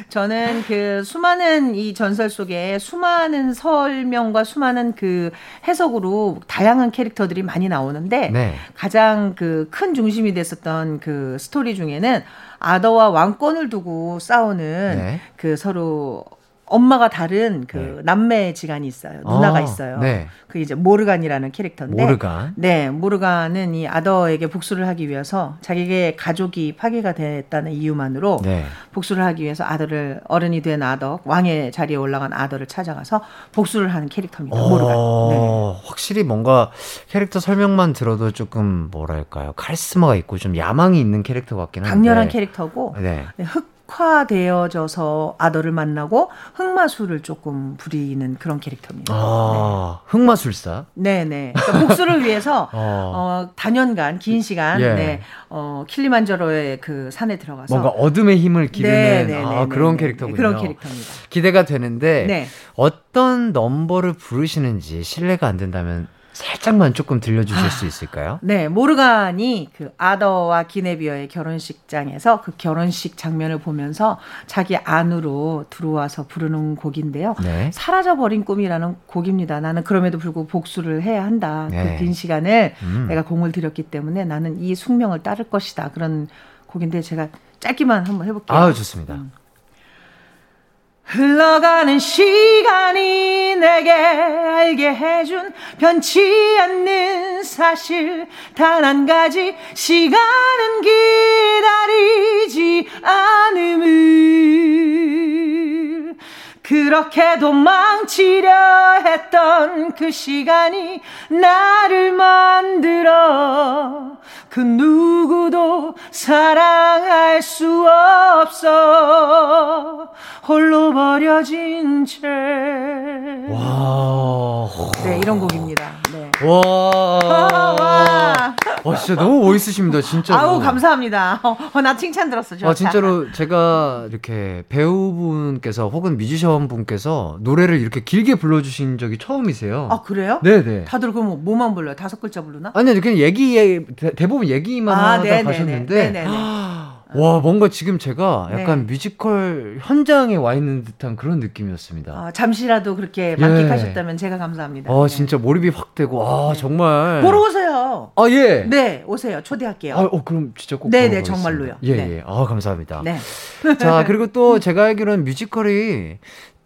저는 그 수많은 이 전설 속에 수많은 설명과 수많은 그 해석으로 다양한 캐릭터들이 많이 나오는데 네. 가장 그 큰 중심이 됐었던 그 스토리 중에는 아더와 왕권을 두고 싸우는 네. 그 서로 엄마가 다른 그 네. 남매 지간이 있어요. 누나가 아, 있어요. 네. 그 이제 모르간이라는 캐릭터인데. 모르간. 네, 모르간은 이 아더에게 복수를 하기 위해서 자기의 가족이 파괴가 됐다는 이유만으로 네. 복수를 하기 위해서 아더를 어른이 된 아더, 왕의 자리에 올라간 아더를 찾아가서 복수를 하는 캐릭터입니다. 어, 모르간. 네. 확실히 뭔가 캐릭터 설명만 들어도 조금 뭐랄까요? 카리스마가 있고 좀 야망이 있는 캐릭터 같긴 한데. 강렬한 캐릭터고 네. 흑 흑화되어져서 아더를 만나고 흑마술을 조금 부리는 그런 캐릭터입니다. 아, 네. 흑마술사? 네네. 그러니까 복수를 위해서 어. 어, 단연간 긴 시간 예. 네, 어, 킬리만저로의 그 산에 들어가서 뭔가 어둠의 힘을 기르는 네, 네, 아, 네, 그런 캐릭터군요. 그런 캐릭터입니다. 기대가 되는데 어떤 넘버를 부르시는지 신뢰가 안 된다면 살짝만 조금 들려주실 아, 수 있을까요? 네, 모르간이 그 아더와 기네비어의 결혼식장에서 그 결혼식 장면을 보면서 자기 안으로 들어와서 부르는 곡인데요. 네. 사라져버린 꿈이라는 곡입니다. 나는 그럼에도 불구하고 복수를 해야 한다. 그 네. 그긴 시간을 음. 내가 공을 들였기 때문에 나는 이 숙명을 따를 것이다. 그런 곡인데 제가 짧게만 한번 해볼게요. 아, 좋습니다. 음. 흘러가는 시간이 내게 알게 해준 변치 않는 사실 단 한 가지 시간은 기다리지 않음을 그렇게 도망치려 했던 그 시간이 나를 만들어 그 누구도 사랑할 수 없어 홀로 버려진 채. 와. 네, 이런 곡입니다. 네. 와. 와. 와, 진짜 너무 멋있으십니다, 진짜. 아우, 감사합니다. 어, 어, 나 칭찬 들었어, 저. 아, 진짜로 제가 이렇게 배우분께서 혹은 뮤지션 분께서 노래를 이렇게 길게 불러주신 적이 처음이세요. 아, 그래요? 네네. 다들 그럼 뭐만 불러요? 다섯 글자 부르나? 아니요, 그냥 얘기, 대부분 얘기만 아, 하다 네네네. 가셨는데. 네네네. 와, 뭔가 지금 제가 약간 네. 뮤지컬 현장에 와 있는 듯한 그런 느낌이었습니다. 아, 잠시라도 그렇게 만끽하셨다면 예. 제가 감사합니다. 아, 네. 진짜 몰입이 확 되고, 아, 네. 정말. 보러 오세요. 아, 예. 네, 오세요. 초대할게요. 아, 어, 그럼 진짜 꼭. 네네, 네, 정말로요. 예, 네. 예. 아, 감사합니다. 네. 자, 그리고 또 제가 알기로는 뮤지컬이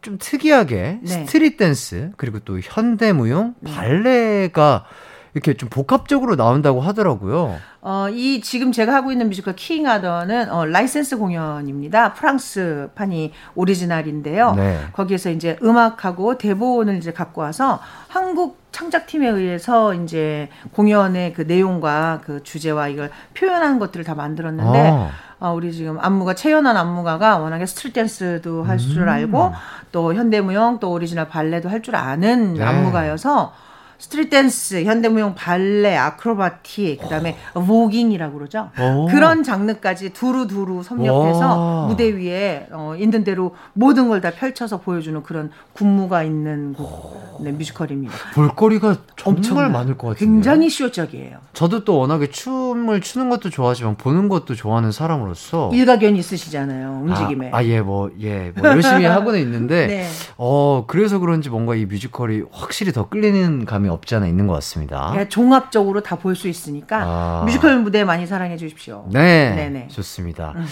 좀 특이하게 네. 스트릿 댄스, 그리고 또 현대 무용, 발레가 이렇게 좀 복합적으로 나온다고 하더라고요. 어, 이 지금 제가 하고 있는 뮤지컬 킹 아더는 어, 라이센스 공연입니다. 프랑스 판이 오리지널인데요. 네. 거기에서 이제 음악하고 대본을 이제 갖고 와서 한국 창작팀에 의해서 이제 공연의 그 내용과 그 주제와 이걸 표현한 것들을 다 만들었는데 아. 어, 우리 지금 안무가 최연한 안무가가 워낙에 스트릿 댄스도 할줄 음. 알고 또 현대무용 또 오리지널 발레도 할 줄 아는 네. 안무가여서 스트릿 댄스, 현대무용, 발레, 아크로바틱, 그다음에 waacking이라고 그러죠. 오. 그런 장르까지 두루두루 섭렵해서 와. 무대 위에 어, 있는 대로 모든 걸 다 펼쳐서 보여주는 그런 군무가 있는 곡, 네, 뮤지컬입니다. 볼거리가 정말 많을 것 같아요. 굉장히 쇼적이에요. 저도 또 워낙에 춤을 추는 것도 좋아하지만 보는 것도 좋아하는 사람으로서 일가견이 있으시잖아요. 움직임에. 아, 아 예, 뭐, 예, 뭐 열심히 하고는 있는데, 네. 어, 그래서 그런지 뭔가 이 뮤지컬이 확실히 더 끌리는 감이 없지 않아 있는 것 같습니다. 예, 종합적으로 다 볼 수 있으니까 아. 뮤지컬 무대 많이 사랑해 주십시오. 네, 네네. 좋습니다. 음.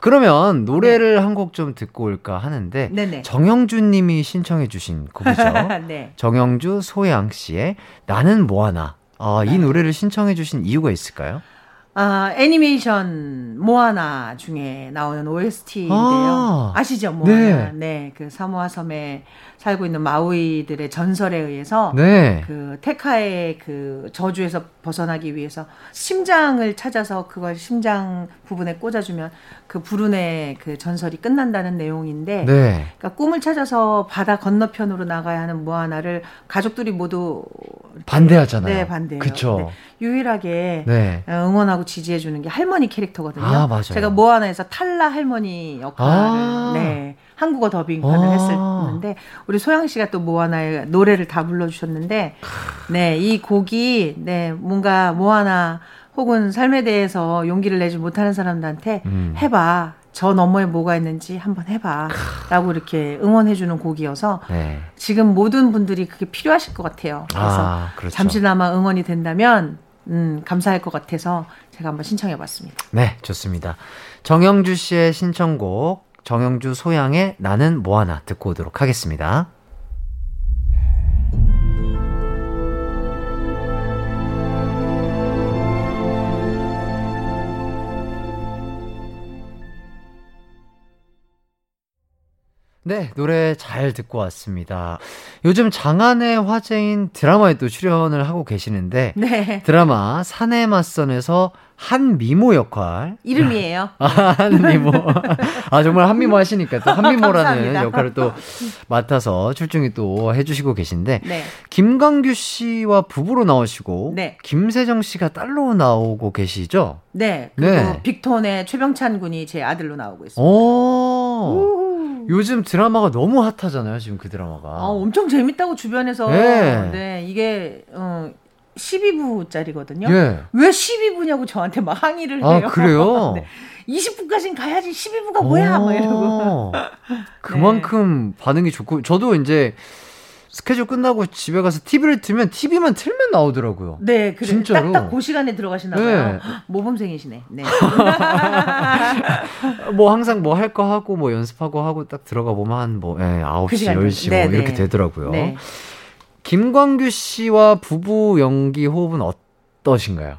그러면 노래를 네. 한곡 좀 듣고 올까 하는데 네네. 정영주 님이 신청해 주신 곡이죠. 네. 정영주 소양 씨의 나는 뭐하나. 아, 이 네. 노래를 신청해 주신 이유가 있을까요? 아, 애니메이션 모아나 중에 나오는 OST인데요. 아, 시죠 모아나. 네. 네. 그 사모아 섬에 살고 있는 마우이들의 전설에 의해서 네. 그 테카의 그 저주에서 벗어나기 위해서 심장을 찾아서 그걸 심장 부분에 꽂아주면 그 불운의 그 전설이 끝난다는 내용인데 네. 그러니까 꿈을 찾아서 바다 건너편으로 나가야 하는 모아나를 가족들이 모두 반대하잖아요. 네, 반대요. 네. 유일하게 네. 응원하고 지지해 주는 게 할머니 캐릭터거든요. 아, 맞아요. 제가 모아나에서 탈라 할머니 역할을 아~ 네. 한국어 더빙판을 아~ 했었는데 우리 소양 씨가 또 모아나의 노래를 다 불러주셨는데 네 이 곡이 네 뭔가 모아나 혹은 삶에 대해서 용기를 내지 못하는 사람들한테 음. 해봐 저 너머에 뭐가 있는지 한번 해봐 라고 이렇게 응원해주는 곡이어서 네. 지금 모든 분들이 그게 필요하실 것 같아요. 그래서 아, 그렇죠. 잠시나마 응원이 된다면 음, 감사할 것 같아서 제가 한번 신청해 봤습니다. 네, 좋습니다. 정영주 씨의 신청곡 정영주 소양의 나는 뭐하나 듣고 오도록 하겠습니다. 네, 노래 잘 듣고 왔습니다. 요즘 장안의 화제인 드라마에 또 출연을 하고 계시는데 네. 드라마 사내 맞선에서 한미모 역할. 이름이에요. 아, 한미모. 아, 정말 한미모 하시니까 또 한미모라는 역할을 또 맡아서 출중이 또 해주시고 계신데, 네. 김광규 씨와 부부로 나오시고, 네. 김세정 씨가 딸로 나오고 계시죠? 네. 그리고 네. 빅톤의 최병찬 군이 제 아들로 나오고 있습니다. 오. 요즘 드라마가 너무 핫하잖아요, 지금 그 드라마가. 아, 엄청 재밌다고 주변에서. 네. 네 이게, 어, 12부짜리거든요. 예. 왜 12부냐고 저한테 막 항의를 아, 해요. 그래요? 네. 20부까지는 가야지 12부가 뭐야? 막 이러고. 그만큼 네. 반응이 좋고 저도 이제 스케줄 끝나고 집에 가서 TV를 틀면 TV만 틀면 나오더라고요. 네, 그래. 진짜로. 딱딱 그 시간에 들어가시나 봐요. 네. 모범생이시네. 네. 뭐 항상 뭐 할 거 하고 뭐 연습하고 하고 딱 들어가 보면 한뭐 예, 9시, 그 10시 네, 뭐 이렇게 네. 되더라고요. 네. 김광규 씨와 부부 연기 호흡은 어떠신가요?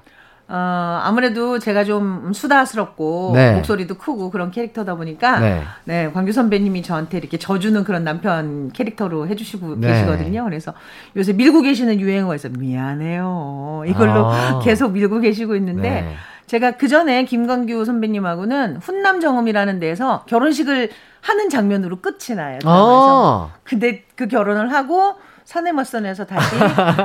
어, 아무래도 제가 좀 수다스럽고 네. 목소리도 크고 그런 캐릭터다 보니까 네. 네, 광규 선배님이 저한테 이렇게 져주는 그런 남편 캐릭터로 해주시고 네. 계시거든요. 그래서 요새 밀고 계시는 유행어에서 미안해요 이걸로 아. 계속 밀고 계시고 있는데 네. 제가 그 전에 김광규 선배님하고는 훈남 정음이라는 데서 결혼식을 하는 장면으로 끝이 나요. 아. 근데 그 결혼을 하고 사내맞선에서 다시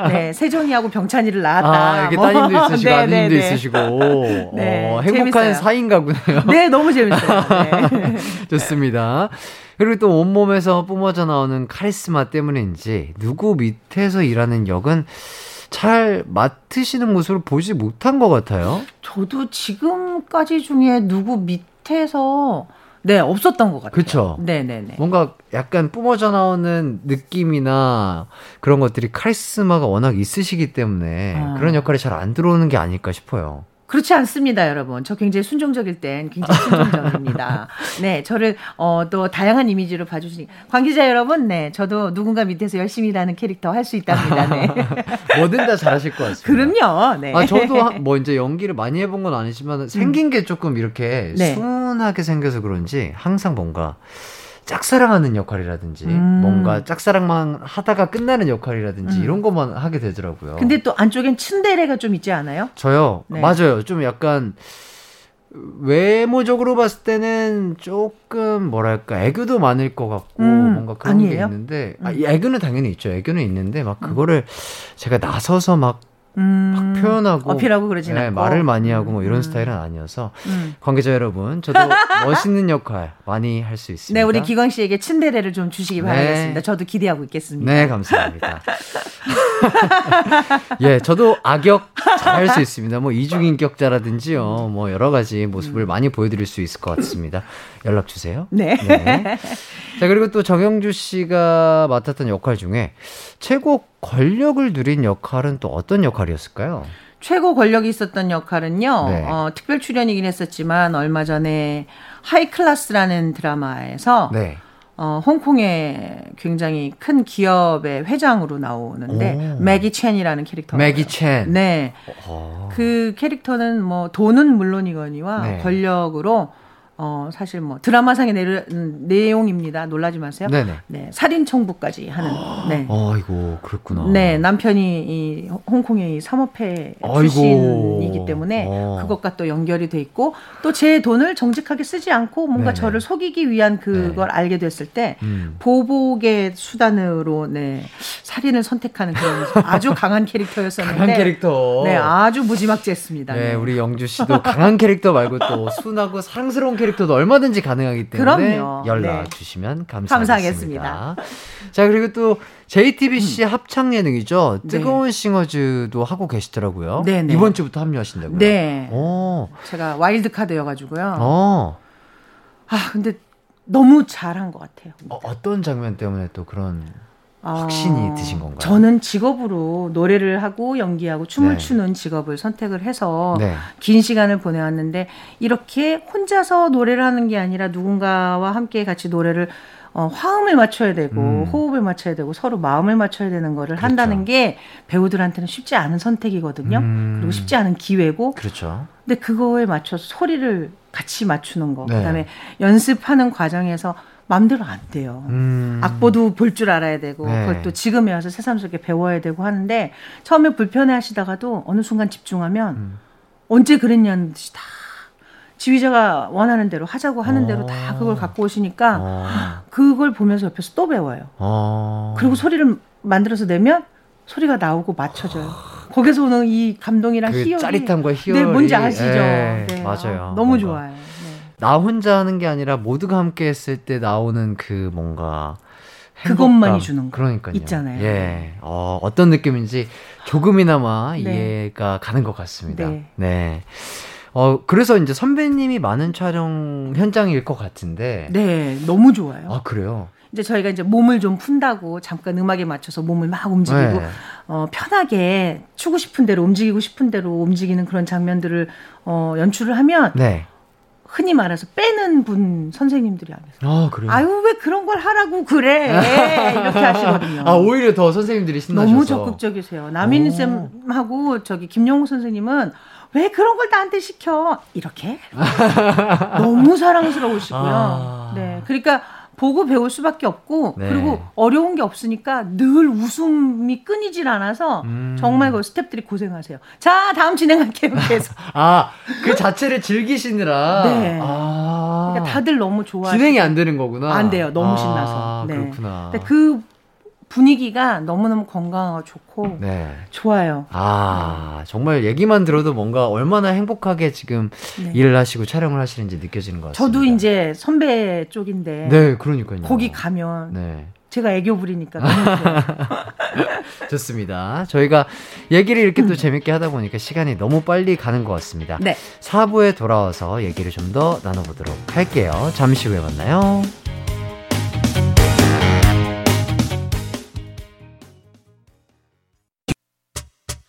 네, 세종이하고 병찬이를 낳았다. 아, 이게 뭐. 따님도 있으시고 네, 네, 네. 있으시고 네, 어, 행복한 재밌어요. 사인가구네요. 네, 너무 재밌어요. 네. 좋습니다. 그리고 또 온몸에서 뿜어져 나오는 카리스마 때문인지 누구 밑에서 일하는 역은 잘 맡으시는 모습을 보지 못한 것 같아요. 저도 지금까지 중에 누구 밑에서 네, 없었던 것 같아요. 그렇죠. 네, 네, 네. 뭔가 약간 뿜어져 나오는 느낌이나 그런 것들이 카리스마가 워낙 있으시기 때문에 아. 그런 역할이 잘 안 들어오는 게 아닐까 싶어요. 그렇지 않습니다, 여러분. 저 굉장히 순종적일 땐 굉장히 순종적입니다. 네, 저를 어, 또 다양한 이미지로 봐주시니 관계자 여러분, 네, 저도 누군가 밑에서 열심히 일하는 캐릭터 할 수 있답니다. 네. 뭐든 다 잘하실 것 같습니다. 그럼요. 네. 아, 저도 뭐 이제 연기를 많이 해본 건 아니지만 생긴 게 조금 이렇게 네. 순하게 생겨서 그런지 항상 뭔가 짝사랑하는 역할이라든지 음. 뭔가 짝사랑만 하다가 끝나는 역할이라든지 음. 이런 것만 하게 되더라고요. 근데 또 안쪽엔 츤데레가 좀 있지 않아요? 저요. 네. 맞아요. 좀 약간 외모적으로 봤을 때는 조금 뭐랄까 애교도 많을 것 같고 음, 뭔가 그런 아니에요? 게 있는데 아, 음. 애교는 당연히 있죠. 애교는 있는데 막 음. 그거를 제가 나서서 막 음, 막 표현하고 어필하고 그러진 네, 않고 말을 많이 하고 뭐 이런 음. 스타일은 아니어서 음. 관계자 여러분 저도 멋있는 역할 많이 할 수 있습니다. 네, 우리 기광 씨에게 친데레를 좀 주시기 네. 바라겠습니다. 저도 기대하고 있겠습니다. 네, 감사합니다. 예, 저도 악역 잘 할 수 있습니다. 뭐 이중인격자라든지요, 뭐 여러 가지 모습을 음. 많이 보여드릴 수 있을 것 같습니다. 연락 주세요. 네. 네. 자, 그리고 또 정영주 씨가 맡았던 역할 중에 최고 권력을 누린 역할은 또 어떤 역할이었을까요? 최고 권력이 있었던 역할은요. 네. 어, 특별 출연이긴 했었지만 얼마 전에 하이클라스라는 드라마에서 네. 어, 홍콩의 굉장히 큰 기업의 회장으로 나오는데 오. 매기 첸이라는 캐릭터. 매기 첸. 네. 오. 어. 그 캐릭터는 뭐 돈은 물론이거니와 네. 권력으로 어, 사실 뭐 드라마상의 내, 음, 내용입니다. 놀라지 마세요. 네네. 네, 살인 청부까지 하는. 네. 아이고, 그렇구나. 네, 남편이 이 홍콩의 이 사모패 출신이기 때문에 어. 그것과 또 연결이 돼 있고 또 제 돈을 정직하게 쓰지 않고 뭔가 네네. 저를 속이기 위한 그걸 네. 알게 됐을 때 음. 보복의 수단으로 네, 살인을 선택하는 그런 아주 강한 캐릭터였었는데 강한 캐릭터. 네, 아주 무지막지했습니다. 네, 네. 우리 영주 씨도 강한 캐릭터 말고 또 순하고 사랑스러운 캐릭터 캐릭터도 얼마든지 가능하기 때문에 그럼요. 연락 네. 주시면 감사하겠습니다. 감사하겠습니다. 자 그리고 또 JTBC 음. 합창 예능이죠. 네. 뜨거운 싱어즈도 하고 계시더라고요. 네네. 네. 이번 주부터 합류하신다고요. 네. 오. 제가 와일드 카드여 가지고요. 어. 아 근데 너무 잘한 것 같아요. 어, 어떤 장면 때문에 또 그런 확신이 어, 드신 건가요? 저는 직업으로 노래를 하고 연기하고 춤을 네. 추는 직업을 선택을 해서 네. 긴 시간을 보내왔는데 이렇게 혼자서 노래를 하는 게 아니라 누군가와 함께 같이 노래를 어, 화음을 맞춰야 되고 음. 호흡을 맞춰야 되고 서로 마음을 맞춰야 되는 거를 그렇죠. 한다는 게 배우들한테는 쉽지 않은 선택이거든요. 음. 그리고 쉽지 않은 기회고. 그렇죠. 근데 그거에 맞춰서 소리를 같이 맞추는 거. 네. 그다음에 연습하는 과정에서 마음대로 안 돼요. 음. 악보도 볼 줄 알아야 되고 네. 그것도 지금에 와서 새삼 스럽게 배워야 되고 하는데 처음에 불편해 하시다가도 어느 순간 집중하면 음. 언제 그랬냐는 듯이 다 지휘자가 원하는 대로 하자고 하는 대로 다 어. 그걸 갖고 오시니까 어. 그걸 보면서 옆에서 또 배워요. 어. 그리고 소리를 만들어서 내면 소리가 나오고 맞춰져요. 거기서 오는 이 감동이랑 그 희열이 짜릿함과 희열이 네, 뭔지 아시죠? 네, 네. 맞아요. 너무 좋아요. 나 혼자 하는 게 아니라 모두가 함께 했을 때 나오는 그 뭔가 그것만이 주는 거 그러니까요. 있잖아요. 예. 어, 어떤 느낌인지 조금이나마 네. 이해가 가는 것 같습니다. 네. 네. 어, 그래서 이제 선배님이 많은 촬영 현장일 것 같은데. 네, 너무 좋아요. 아, 그래요? 이제 저희가 이제 몸을 좀 푼다고 잠깐 음악에 맞춰서 몸을 막 움직이고 네. 어, 편하게 추고 싶은 대로 움직이고 싶은 대로 움직이는 그런 장면들을 어, 연출을 하면 네. 흔히 말해서 빼는 분 선생님들이 안 계세요. 아, 그래요? 아유, 왜 그런 걸 하라고 그래. 이렇게 하시거든요. 아, 오히려 더 선생님들이 신나셔서. 너무 적극적이세요. 남인 쌤하고 저기 김용우 선생님은 왜 그런 걸 나한테 시켜? 이렇게. 너무 사랑스러우시고요. 아. 네. 그러니까 보고 배울 수밖에 없고 네. 그리고 어려운 게 없으니까 늘 웃음이 끊이질 않아서 음. 정말 그 스탭들이 고생하세요. 자 다음 진행할게요. 계속. 아그 자체를 즐기시느라. 네. 아. 그러니까 다들 너무 좋아. 진행이 안 되는 거구나. 안 돼요. 너무 아, 신나서. 네. 그렇구나. 그 분위기가 너무너무 건강하고 좋고 네. 좋아요. 아 정말 얘기만 들어도 뭔가 얼마나 행복하게 지금 네. 일을 하시고 촬영을 하시는지 느껴지는 것 같습니다. 저도 이제 선배 쪽인데 네 그러니까요. 거기 가면 네. 제가 애교 부리니까 좋습니다. 저희가 얘기를 이렇게 또 재밌게 하다 보니까 시간이 너무 빨리 가는 것 같습니다. 네. 4부에 돌아와서 얘기를 좀 더 나눠보도록 할게요. 잠시 후에 만나요.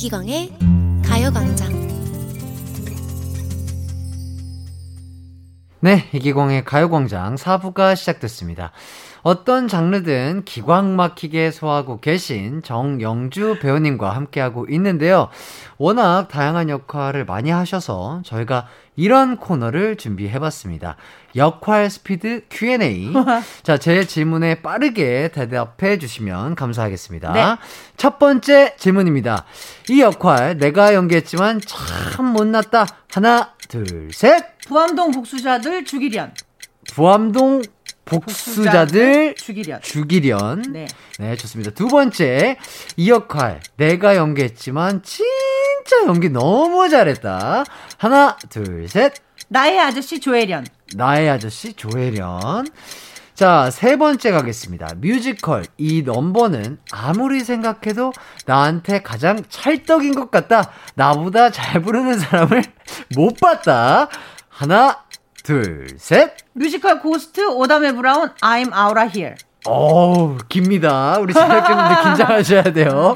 이기광의 가요광장 네, 이기광의 가요광장 4부가 시작됐습니다. 어떤 장르든 기광 막히게 소화하고 계신 정영주 배우님과 함께하고 있는데요. 워낙 다양한 역할을 많이 하셔서 저희가 이런 코너를 준비해봤습니다. 역할 스피드 Q&A. 자, 제 질문에 빠르게 대답해 주시면 감사하겠습니다. 네. 첫 번째 질문입니다. 이 역할 내가 연기했지만 참 못났다. 하나, 둘, 셋. 부암동 복수자들 죽이련. 부암동 복수자들 죽이련. 죽이련. 네. 네, 좋습니다. 두 번째, 이 역할 내가 연기했지만 진짜 연기 너무 잘했다. 하나, 둘, 셋. 나의 아저씨 조혜련. 나의 아저씨 조혜련. 자, 세 번째 가겠습니다. 뮤지컬. 이 넘버는 아무리 생각해도 나한테 가장 찰떡인 것 같다. 나보다 잘 부르는 사람을 못 봤다. 하나, 둘, 셋. 뮤지컬 고스트 오다메 브라운 I'm out of here. 어우, 깁니다. 우리 제작진분들 긴장하셔야 돼요.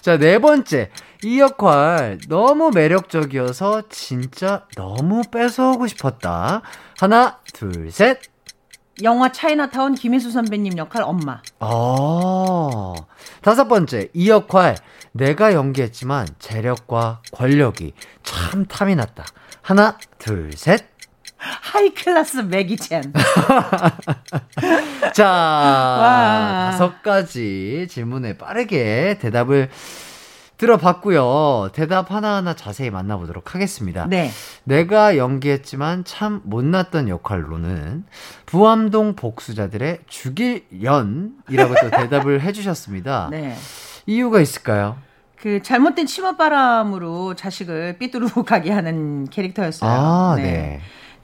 자, 네 번째. 이 역할 너무 매력적이어서 진짜 너무 뺏어오고 싶었다. 하나, 둘, 셋. 영화 차이나타운 김혜수 선배님 역할 엄마. 어. 다섯 번째. 이 역할 내가 연기했지만 재력과 권력이 참 탐이 났다. 하나, 둘, 셋. 하이클래스 매기첸. 자, 와. 다섯 가지 질문에 빠르게 대답을 들어봤고요. 대답 하나하나 자세히 만나보도록 하겠습니다. 네. 내가 연기했지만 참 못났던 역할로는 부암동 복수자들의 죽일 연이라고 또 대답을 해주셨습니다. 네. 이유가 있을까요? 그 잘못된 치맛바람으로 자식을 삐뚤어 가게 하는 캐릭터였어요. 아, 네. 네.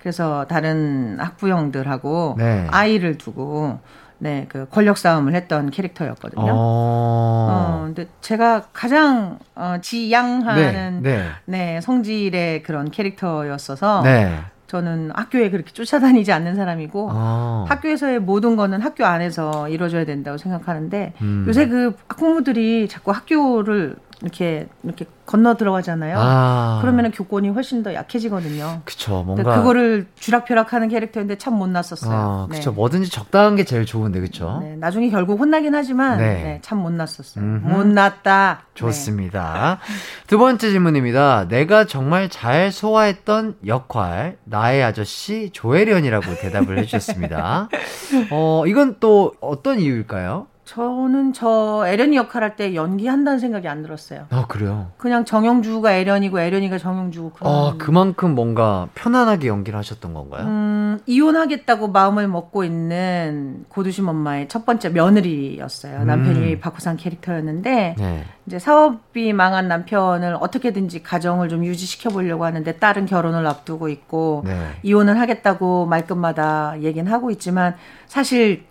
그래서 다른 학부형들하고 네. 아이를 두고 네, 그 권력 싸움을 했던 캐릭터였거든요. 어, 어 근데 제가 가장 어, 지양하는 네, 네. 네, 성질의 그런 캐릭터였어서 네. 저는 학교에 그렇게 쫓아다니지 않는 사람이고 어. 학교에서의 모든 거는 학교 안에서 이루어져야 된다고 생각하는데 음. 요새 그 학부모들이 자꾸 학교를 이렇게 이렇게 건너 들어가잖아요. 아. 그러면은 교권이 훨씬 더 약해지거든요. 그쵸, 뭔가 그거를 쥐락펴락하는 캐릭터인데 참 못났었어요. 아, 그쵸, 네. 뭐든지 적당한 게 제일 좋은데, 그쵸? 네, 나중에 결국 혼나긴 하지만 네. 네, 참 못났었어요. 음흠. 못났다. 네. 좋습니다. 두 번째 질문입니다. 내가 정말 잘 소화했던 역할 나의 아저씨 조혜련이라고 대답을 해주셨습니다. 어, 이건 또 어떤 이유일까요? 저는 저 에련이 역할 할 때 연기한다는 생각이 안 들었어요. 아, 그래요? 그냥 정영주가 에련이고 에련이가 정영주고 그런. 아, 그만큼 뭔가 편안하게 연기를 하셨던 건가요? 음, 이혼하겠다고 마음을 먹고 있는 고두심 엄마의 첫 번째 며느리였어요. 음. 남편이 박호상 캐릭터였는데 네. 이제 사업이 망한 남편을 어떻게든지 가정을 좀 유지시켜 보려고 하는데 딸은 결혼을 앞두고 있고 네. 이혼을 하겠다고 말끝마다 얘기는 하고 있지만 사실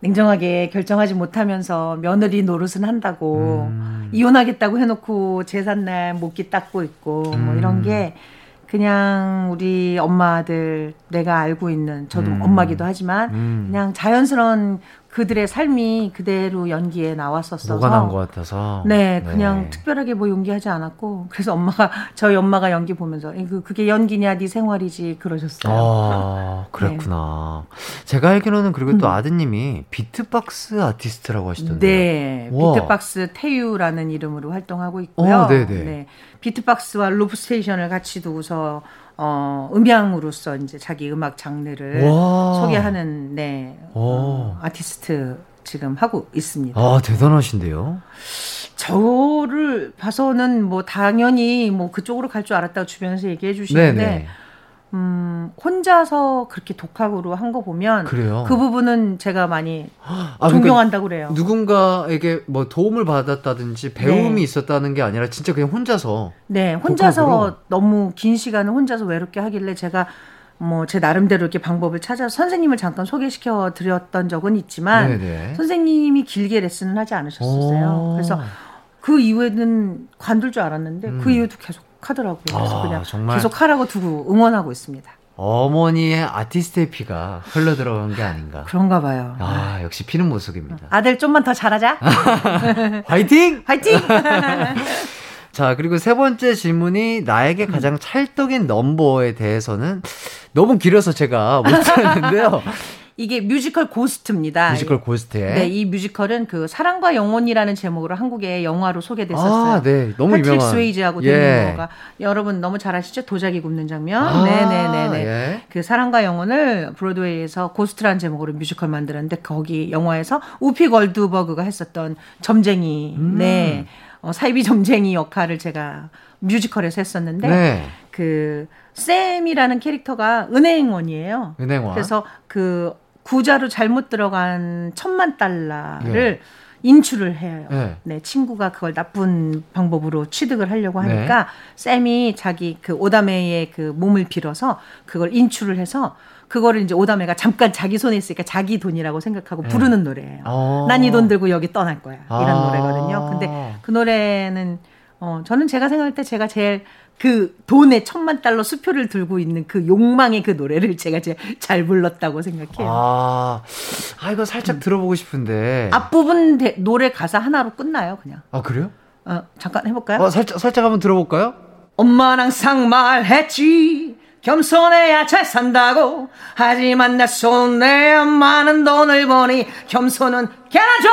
냉정하게 결정하지 못하면서 며느리 노릇은 한다고 음. 이혼하겠다고 해놓고 제삿날 목기 닦고 있고 음. 뭐 이런 음. 게 그냥 우리 엄마들 내가 알고 있는 저도 음. 엄마기도 하지만 음. 그냥 자연스러운 그들의 삶이 그대로 연기에 나왔었어서 녹아난 것 같아서 네 그냥 네. 특별하게 뭐 연기하지 않았고 그래서 엄마가 저희 엄마가 연기 보면서 그 그게 연기냐 네 생활이지 그러셨어요. 아 그랬구나. 네. 제가 알기로는 그리고 또 음. 아드님이 비트박스 아티스트라고 하시던데. 네 비트박스 태유라는 이름으로 활동하고 있고요. 어, 네네. 네 비트박스와 루프 스테이션을 같이 두고서 어, 음향으로서 이제 자기 음악 장르를 와. 소개하는 네 어, 아티스트 지금 하고 있습니다. 아 대단하신데요. 저를 봐서는 뭐 당연히 뭐 그쪽으로 갈 줄 알았다고 주변에서 얘기해 주시는데 네네. 음, 혼자서 그렇게 독학으로 한 거 보면 그래요. 그 부분은 제가 많이 아, 그러니까 존경한다고 그래요. 누군가에게 뭐 도움을 받았다든지 배움이 네. 있었다는 게 아니라 진짜 그냥 혼자서 네, 혼자서 독학으로? 너무 긴 시간을 혼자서 외롭게 하길래 제가 뭐 제 나름대로 이렇게 방법을 찾아서 선생님을 잠깐 소개시켜 드렸던 적은 있지만 네네. 선생님이 길게 레슨을 하지 않으셨었어요. 오. 그래서 그 이후에는 관둘 줄 알았는데 음. 그 이후도 계속 하더라고요. 그래서 아, 그냥 정말. 계속 하라고 두고 응원하고 있습니다. 어머니의 아티스트의 피가 흘러 들어간 게 아닌가. 그런가 봐요. 아, 역시 피는 못 속입니다. 아들 좀만 더 잘하자. 화이팅! 화이팅! 자, 그리고 세 번째 질문이 나에게 가장 찰떡인 넘버에 대해서는 너무 길어서 제가 못했는데요. 이게 뮤지컬 고스트입니다. 뮤지컬 고스트에. 네, 이 뮤지컬은 그 사랑과 영혼이라는 제목으로 한국의 영화로 소개됐었어요. 아, 네. 너무 패트릭 유명한. 스웨이즈하고 예. 데미 모어가 여러분 너무 잘 아시죠? 도자기 굽는 장면. 아, 네, 네, 네, 네. 예. 그 사랑과 영혼을 브로드웨이에서 고스트라는 제목으로 뮤지컬 만들었는데 거기 영화에서 우피 골드버그가 했었던 점쟁이, 음. 네, 어, 사이비 점쟁이 역할을 제가 뮤지컬에서 했었는데 네. 그 쌤이라는 캐릭터가 은행원이에요. 은행원. 그래서 그 계좌로 잘못 들어간 천만 달러를 예. 인출을 해요. 예. 네, 친구가 그걸 나쁜 방법으로 취득을 하려고 네. 하니까 쌤이 자기 그 오다메의 그 몸을 빌어서 그걸 인출을 해서 그거를 이제 오다메가 잠깐 자기 손에 있으니까 자기 돈이라고 생각하고 부르는 노래예요. 네. 어. 난이 돈 들고 여기 떠날 거야. 이런 아. 노래거든요. 근데 그 노래는 어 저는 제가 생각할 때 제가 제일 그 돈의 천만 달러 수표를 들고 있는 그 욕망의 그 노래를 제가 제일 잘 불렀다고 생각해요. 아, 아, 이거 살짝 들어보고 싶은데. 앞부분 대- 노래 가사 하나로 끝나요, 그냥. 아, 그래요? 어, 잠깐 해볼까요? 어, 살짝, 살짝 한번 들어볼까요? 엄마는 항상 말했지. 겸손해야 잘 산다고. 하지만 내 손에 많은 돈을 버니 겸손은 꽤나 좋아.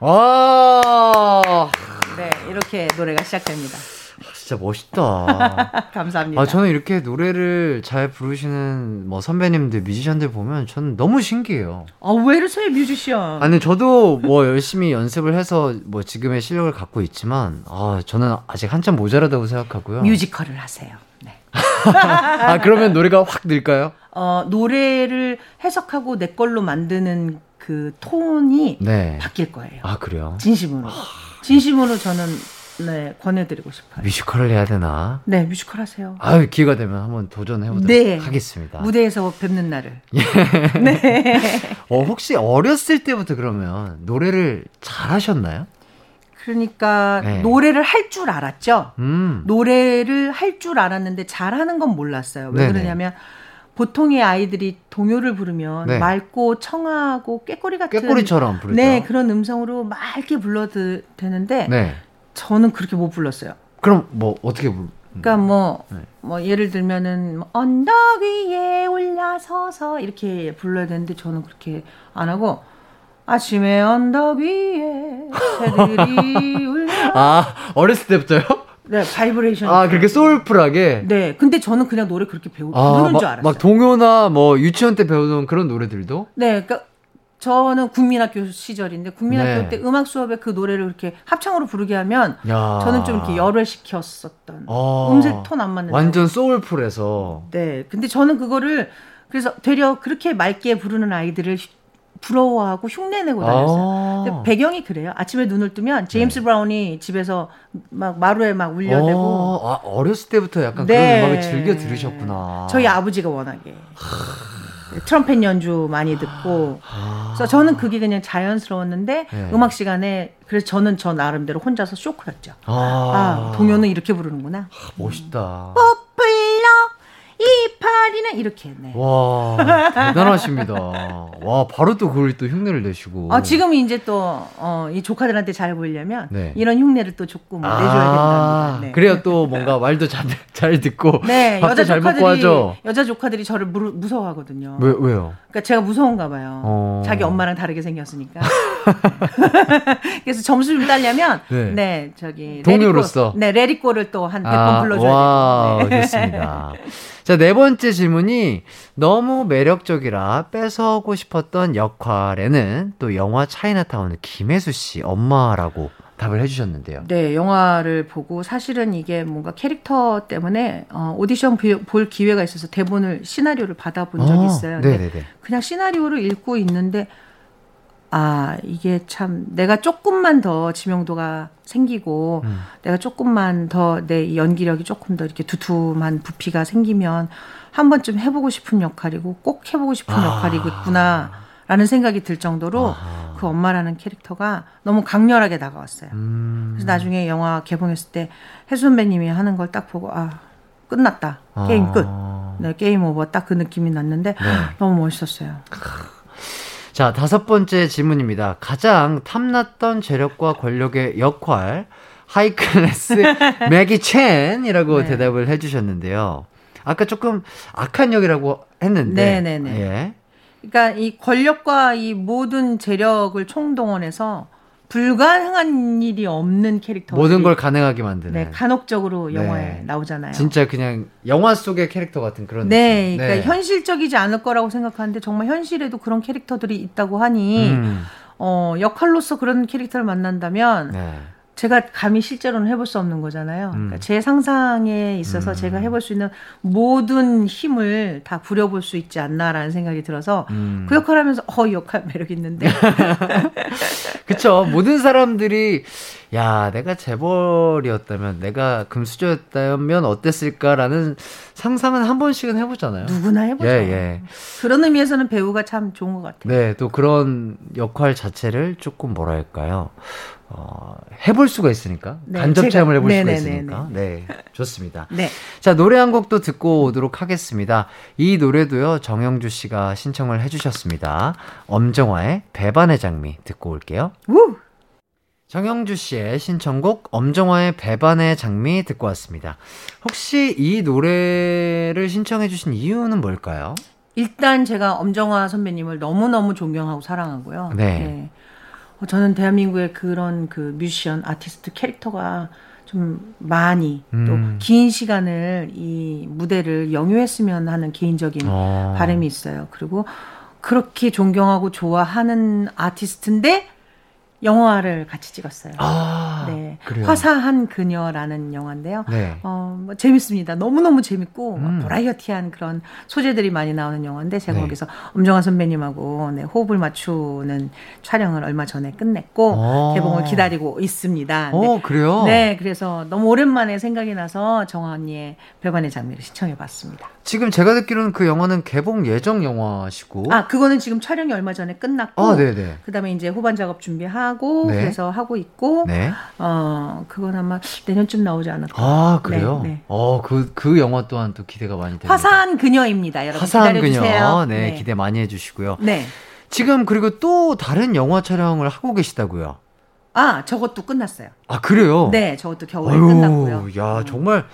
하! 와, 네, 이렇게 노래가 시작됩니다. 진짜 멋있다. 감사합니다. 아, 저는 이렇게 노래를 잘 부르시는 뭐 선배님들, 뮤지션들 보면 저는 너무 신기해요. 아, 왜 이러세요, 뮤지션? 아니, 저도 뭐 열심히 연습을 해서 뭐 지금의 실력을 갖고 있지만, 아, 저는 아직 한참 모자라다고 생각하고요. 뮤지컬을 하세요. 네. 아, 그러면 노래가 확 늘까요? 어, 노래를 해석하고 내 걸로 만드는 그 톤이 네. 바뀔 거예요. 아, 그래요? 진심으로. 진심으로 저는 네, 권해드리고 싶어요. 뮤지컬을 해야 되나? 네, 뮤지컬 하세요. 아유, 기회가 되면 한번 도전해보도록 네. 하겠습니다. 무대에서 뵙는 날을. 어, 혹시 어렸을 때부터 그러면 노래를 잘 하셨나요? 그러니까 네. 노래를 할 줄 알았죠. 음. 노래를 할 줄 알았는데 잘하는 건 몰랐어요. 왜 네네. 그러냐면 보통의 아이들이 동요를 부르면 네. 맑고 청아하고 꾀꼬리 같은 꾀꼬리처럼 부르죠. 네 그런 음성으로 맑게 불러도 되는데 네. 저는 그렇게 못 불렀어요. 그럼 뭐 어떻게 부르? 그러니까 뭐, 네. 뭐 예를 들면은 뭐 언덕 위에 올라서서 이렇게 불러야 되는데 저는 그렇게 안 하고 아침에 언덕 위에 새들이 울려 아, 어렸을 때부터요? 네 바이브레이션 아, 그렇게 soulful하게? 네 근데 저는 그냥 노래 그렇게 배우 아, 부르는 막, 줄 알았어요. 막 동요나 뭐 유치원 때 배우던 그런 노래들도? 네 그러니까 저는 국민학교 시절인데 국민학교 네. 때 음악 수업에 그 노래를 이렇게 합창으로 부르게 하면 야. 저는 좀 이렇게 열외시켰었던 어, 음색 톤 안 맞는 완전 soulful해서. 네. 근데 저는 그거를 그래서 되려 그렇게 맑게 부르는 아이들을 휘- 부러워하고 흉내내고 다녔어요. 근데 아. 배경이 그래요. 아침에 눈을 뜨면 제임스 브라운이 집에서 막 마루에 막 울려대고 어, 아, 어렸을 때부터 약간 네. 그런 음악을 즐겨 들으셨구나. 저희 아버지가 워낙에 트럼펫 연주 많이 듣고 아. 그래서 저는 그게 그냥 자연스러웠는데 네. 음악 시간에 그래서 저는 저 나름대로 혼자서 쇼크였죠. 아, 아, 동요는 이렇게 부르는구나. 멋있다. 포플러 이파리는 이렇게 네. 와, 대단하십니다. 와, 바로 또 그걸 또 흉내를 내시고. 아, 지금 이제 또, 어, 이 조카들한테 잘 보이려면, 네. 이런 흉내를 또 조금 아, 내줘야 된답니다. 네. 그래야 또 뭔가 말도 잘, 잘 듣고. 네, 밥도 여자 잘 조카들이, 하죠. 여자 조카들이 저를 무, 무서워하거든요. 왜, 왜요? 그러니까 제가 무서운가 봐요. 어. 자기 엄마랑 다르게 생겼으니까. 그래서 점수 좀 따려면, 네. 네, 저기. 동료로서. 레리꼬, 네, 레리꼬를 또 한 100번 아, 불러줘야 와, 돼요. 네. 좋습니다. 자, 네 번째 질문이 너무 매력적이라 뺏어오고 싶었던 역할에는 또 영화 차이나타운의 김혜수 씨 엄마라고 답을 해주셨는데요. 네, 영화를 보고 사실은 이게 뭔가 캐릭터 때문에 어, 오디션 볼 기회가 있어서 대본을 시나리오를 받아본 적이 아, 있어요. 네네네. 그냥 시나리오를 읽고 있는데 아 이게 참 내가 조금만 더 지명도가 생기고 음. 내가 조금만 더 내 연기력이 조금 더 이렇게 두툼한 부피가 생기면 한 번쯤 해보고 싶은 역할이고 꼭 해보고 싶은 아. 역할이겠구나라는 생각이 들 정도로 아하. 그 엄마라는 캐릭터가 너무 강렬하게 다가왔어요. 음. 그래서 나중에 영화 개봉했을 때 해수 선배님이 하는 걸 딱 보고 아 끝났다 게임 아. 끝. 네, game over 딱 그 느낌이 났는데 네. 너무 멋있었어요. 자, 다섯 번째 질문입니다. 가장 탐났던 재력과 권력의 역할, 하이클래스 매기 첸이라고 네. 대답을 해주셨는데요. 아까 조금 악한 역이라고 했는데. 네네네. 예. 그러니까 이 권력과 이 모든 재력을 총동원해서 불가능한 일이 없는 캐릭터 모든 걸 가능하게 만드는 네, 간혹적으로 영화에 네. 나오잖아요. 진짜 그냥 영화 속의 캐릭터 같은 그런 네, 느낌. 그러니까 네. 현실적이지 않을 거라고 생각하는데 정말 현실에도 그런 캐릭터들이 있다고 하니 음. 어, 역할로서 그런 캐릭터를 만난다면 네. 제가 감히 실제로는 해볼 수 없는 거잖아요. 그러니까 음. 제 상상에 있어서 음. 제가 해볼 수 있는 모든 힘을 다 부려볼 수 있지 않나라는 생각이 들어서 음. 그 역할 하면서 어, 역할 매력 있는데. 그쵸. 모든 사람들이 야, 내가 재벌이었다면, 내가 금수저였다면 어땠을까라는 상상은 한 번씩은 해보잖아요. 누구나 해보죠. 예, 예. 그런 의미에서는 배우가 참 좋은 것 같아요. 네, 또 그런 역할 자체를 조금 뭐랄까요. 어, 해볼 수가 있으니까 네, 간접 체험을 해볼 네네네네. 수가 있으니까 네 좋습니다. 네. 자 노래 한 곡도 듣고 오도록 하겠습니다. 이 노래도요 정영주 씨가 신청을 해주셨습니다. 엄정화의 배반의 장미 듣고 올게요. 우! 정영주 씨의 신청곡 엄정화의 배반의 장미 듣고 왔습니다. 혹시 이 노래를 신청해 주신 이유는 뭘까요? 일단 제가 엄정화 선배님을 너무너무 존경하고 사랑하고요. 네. 네. 어, 저는 대한민국의 그런 그 뮤지션, 아티스트 캐릭터가 좀 많이 음. 또긴 시간을 이 무대를 영유했으면 하는 개인적인 어. 바람이 있어요. 그리고 그렇게 존경하고 좋아하는 아티스트인데 영화를 같이 찍었어요. 아, 네. 그래요? 화사한 그녀라는 영화인데요. 네. 어, 뭐 재밌습니다. 너무너무 재밌고 음. 버라이어티한 그런 소재들이 많이 나오는 영화인데 제가 네. 거기서 엄정화 선배님하고 네, 호흡을 맞추는 촬영을 얼마 전에 끝냈고 어. 개봉을 기다리고 있습니다. 어, 네. 그래요? 네, 그래서 너무 오랜만에 생각이 나서 정화 언니의 배반의 장미를 시청해 봤습니다. 지금 제가 듣기로는 그 영화는 개봉 예정 영화시고 아, 그거는 지금 촬영이 얼마 전에 끝났고 아, 네네. 그 다음에 이제 후반 작업 준비하 하고 네. 그래서 하고 있고 네. 어 그건 아마 내년쯤 나오지 않을까. 아 그래요? 네, 네. 어그그 그 영화 또한 또 기대가 많이 됩니다. 화사한 그녀입니다, 여러분. 화사한 그녀, 네, 네, 기대 많이 해주시고요. 네. 지금 그리고 또 다른 영화 촬영을 하고 계시다고요? 아, 저것도 끝났어요. 아, 그래요? 네, 저것도 겨울에 아유, 끝났고요. 야, 정말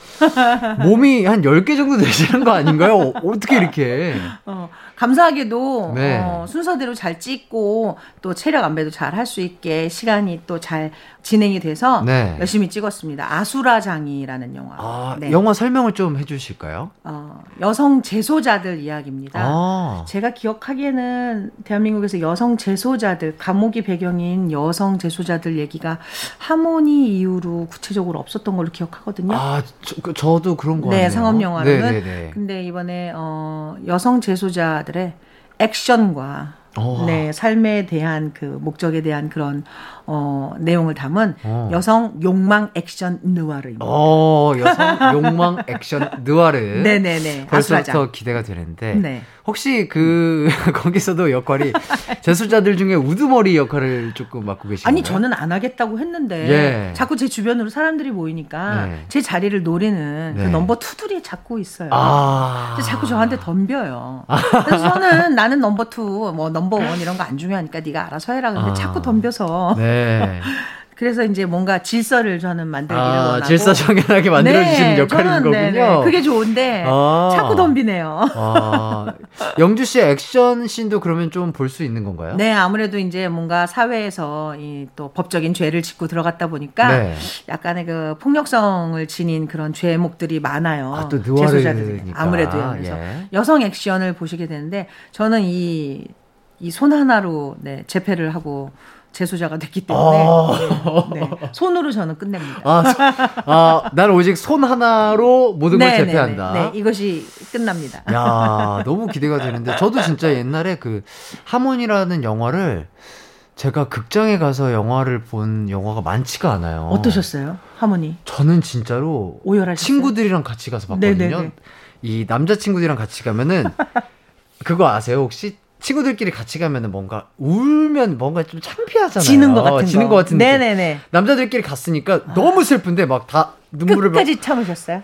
몸이 한 10개 정도 되시는 거 아닌가요? 어떻게 이렇게. 어, 감사하게도 네. 어, 순서대로 잘 찍고 또 체력 안배도 잘 할 수 있게 시간이 또 잘 진행이 돼서 네. 열심히 찍었습니다. 아수라장이라는 영화. 아, 네. 영화 설명을 좀 해주실까요? 어, 여성 재소자들 이야기입니다. 아. 제가 기억하기에는 대한민국에서 여성 재소자들 감옥이 배경인 여성 재소자들 얘기가 하모 니 이후로 구체적으로 없었던 걸로 기억하거든요. 아, 저, 도 그런 거 네, 상업 영화로는. 네, 네, 네. 근데 이번에 어, 여성 재소자들의 액션과 오. 네, 삶에 대한 그 목적에 대한 그런 어, 내용을 담은 어. 여성 욕망 액션 느와르입니다. 어, 여성 욕망 액션 느와르. 네네네. 벌써부터 기대가 되는데. 네. 혹시 그, 거기서도 역할이 재소자들 중에 우두머리 역할을 조금 맡고 계신가요? 아니, 저는 안 하겠다고 했는데. 예. 자꾸 제 주변으로 사람들이 모이니까 네. 제 자리를 노리는 그 네. 그 number two들이 자꾸 있어요. 아. 자꾸 저한테 덤벼요. 그래서 저는 나는 number two, 뭐 number one 이런 거 안 중요하니까 네가 알아서 해라. 근데 아. 자꾸 덤벼서. 네. 네. 그래서 이제 뭔가 질서를 저는 만들기를 아, 원하고 질서 정연하게 만들어주시는 네, 역할인 저는, 거군요. 네네, 그게 좋은데 아, 자꾸 덤비네요. 아, 영주 씨의 액션 씬도 그러면 좀 볼 수 있는 건가요? 네, 아무래도 이제 뭔가 사회에서 이 또 법적인 죄를 짓고 들어갔다 보니까 네. 약간의 그 폭력성을 지닌 그런 죄목들이 많아요. 아, 또 재소자들이 아무래도요. 그래서 예. 여성 액션을 보시게 되는데 저는 이 이 손 하나로 네, 재패를 하고 재소자가 됐기 때문에 아~ 네, 네. 손으로 저는 끝냅니다. 아, 아, 나는 오직 손 하나로 모든 걸 제패한다. 네, 이것이 끝납니다. 야, 너무 기대가 되는데 저도 진짜 옛날에 그 하모니라는 영화를 제가 극장에 가서 영화를 본 영화가 많지가 않아요. 어떠셨어요, 하모니? 저는 진짜로 오열하셨어요? 친구들이랑 같이 가서 봤거든요. 네네네. 이 남자 친구들이랑 같이 가면은 그거 아세요 혹시? 친구들끼리 같이 가면은 뭔가 울면 뭔가 좀 창피하잖아요. 지는 것 같은 지는 것 같은 네네네. 남자들끼리 갔으니까 아. 너무 슬픈데 막 다 눈물을 끝까지 막... 참으셨어요?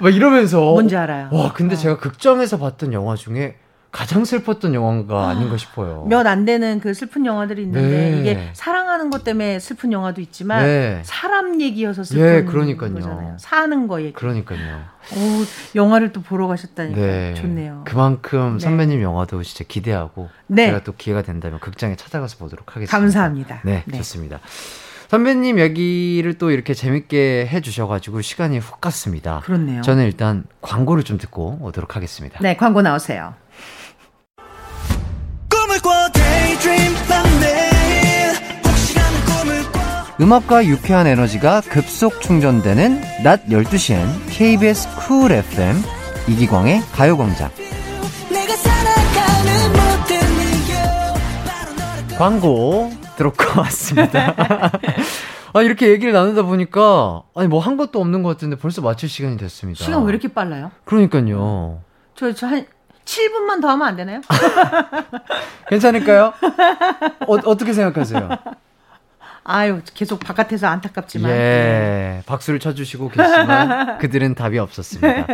막 이러면서 뭔지 알아요. 와 근데 어. 제가 극장에서 봤던 영화 중에 가장 슬펐던 영화가 아닌가 싶어요. 몇 안 되는 그 슬픈 영화들이 있는데 네. 이게 사랑하는 것 때문에 슬픈 영화도 있지만 네. 사람 얘기여서 슬픈 네, 그러니까요. 거잖아요. 사는 거 얘기. 그러니까요. 오, 영화를 또 보러 가셨다니까 네. 좋네요. 그만큼 네. 선배님 영화도 진짜 기대하고 네. 제가 또 기회가 된다면 극장에 찾아가서 보도록 하겠습니다. 감사합니다. 네, 네. 좋습니다. 선배님 얘기를 또 이렇게 재밌게 해주셔가지고 시간이 훅 갔습니다. 그렇네요. 저는 일단 광고를 좀 듣고 오도록 하겠습니다. 네, 광고 나오세요. 음악과 유쾌한 에너지가 급속 충전되는 낮 12시엔 KBS 쿨 FM 이기광의 가요광장 광고 들어고 왔습니다. 아, 이렇게 얘기를 나누다 보니까, 아니, 뭐 한 것도 없는 것 같은데 벌써 마칠 시간이 됐습니다. 시간 왜 이렇게 빨라요? 그러니까요. 저, 저 한, 7분만 더 하면 안 되나요? 괜찮을까요? 어, 어떻게 생각하세요? 아유, 계속 바깥에서 안타깝지만. 예, 네. 박수를 쳐주시고 계시지만 그들은 답이 없었습니다.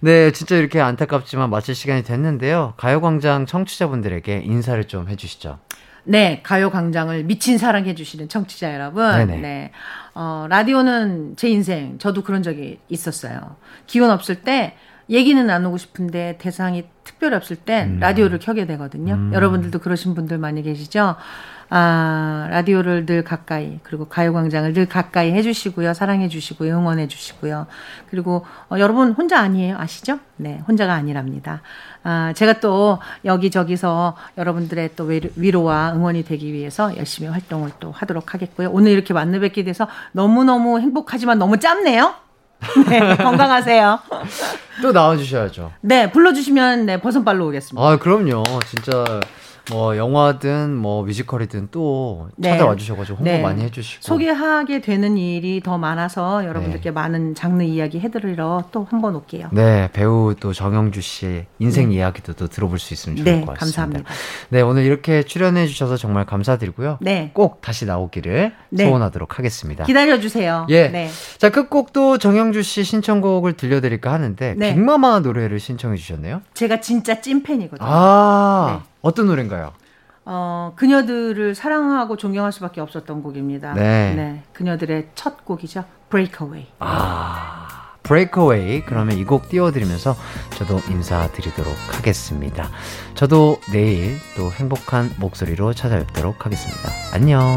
네, 진짜 이렇게 안타깝지만 마칠 시간이 됐는데요. 가요광장 청취자분들에게 인사를 좀 해주시죠. 네, 가요광장을 미친 사랑해주시는 청취자 여러분. 네네. 네. 어, 라디오는 제 인생, 저도 그런 적이 있었어요. 기운 없을 때, 얘기는 나누고 싶은데 대상이 특별히 없을 땐 음. 라디오를 켜게 되거든요. 음. 여러분들도 그러신 분들 많이 계시죠? 아, 라디오를 늘 가까이, 그리고 가요광장을 늘 가까이 해주시고요. 사랑해주시고요. 응원해주시고요. 그리고, 어, 여러분 혼자 아니에요. 아시죠? 네, 혼자가 아니랍니다. 아, 제가 또 여기저기서 여러분들의 또 위로와 응원이 되기 위해서 열심히 활동을 또 하도록 하겠고요. 오늘 이렇게 만나 뵙게 돼서 너무너무 행복하지만 너무 짧네요. 네, 건강하세요. 또 나와주셔야죠. 네, 불러주시면 네, 버선발로 오겠습니다. 아, 그럼요. 진짜 뭐 영화든 뭐 뮤지컬이든 또 네. 찾아와 주셔가지고 홍보 네. 많이 해주시고 소개하게 되는 일이 더 많아서 여러분들께 네. 많은 장르 이야기 해드리러 또 한 번 올게요. 네 배우 또 정영주 씨의 인생 네. 이야기도 또 들어볼 수 있으면 좋을 네, 것 같습니다. 감사합니다. 네 오늘 이렇게 출연해 주셔서 정말 감사드리고요. 네. 꼭 다시 나오기를 네. 소원하도록 하겠습니다. 기다려 주세요. 예. 네. 자 끝곡도 정영주 씨 신청곡을 들려드릴까 하는데 빅마마 노래를 신청해 주셨네요. 제가 진짜 찐 팬이거든요. 아. 어떤 노래인가요? 어, 그녀들을 사랑하고 존경할 수밖에 없었던 곡입니다. 네. 네. 그녀들의 첫 곡이죠. Breakaway. 아. Breakaway. 그러면 이 곡 띄워드리면서 저도 인사드리도록 하겠습니다. 저도 내일 또 행복한 목소리로 찾아뵙도록 하겠습니다. 안녕.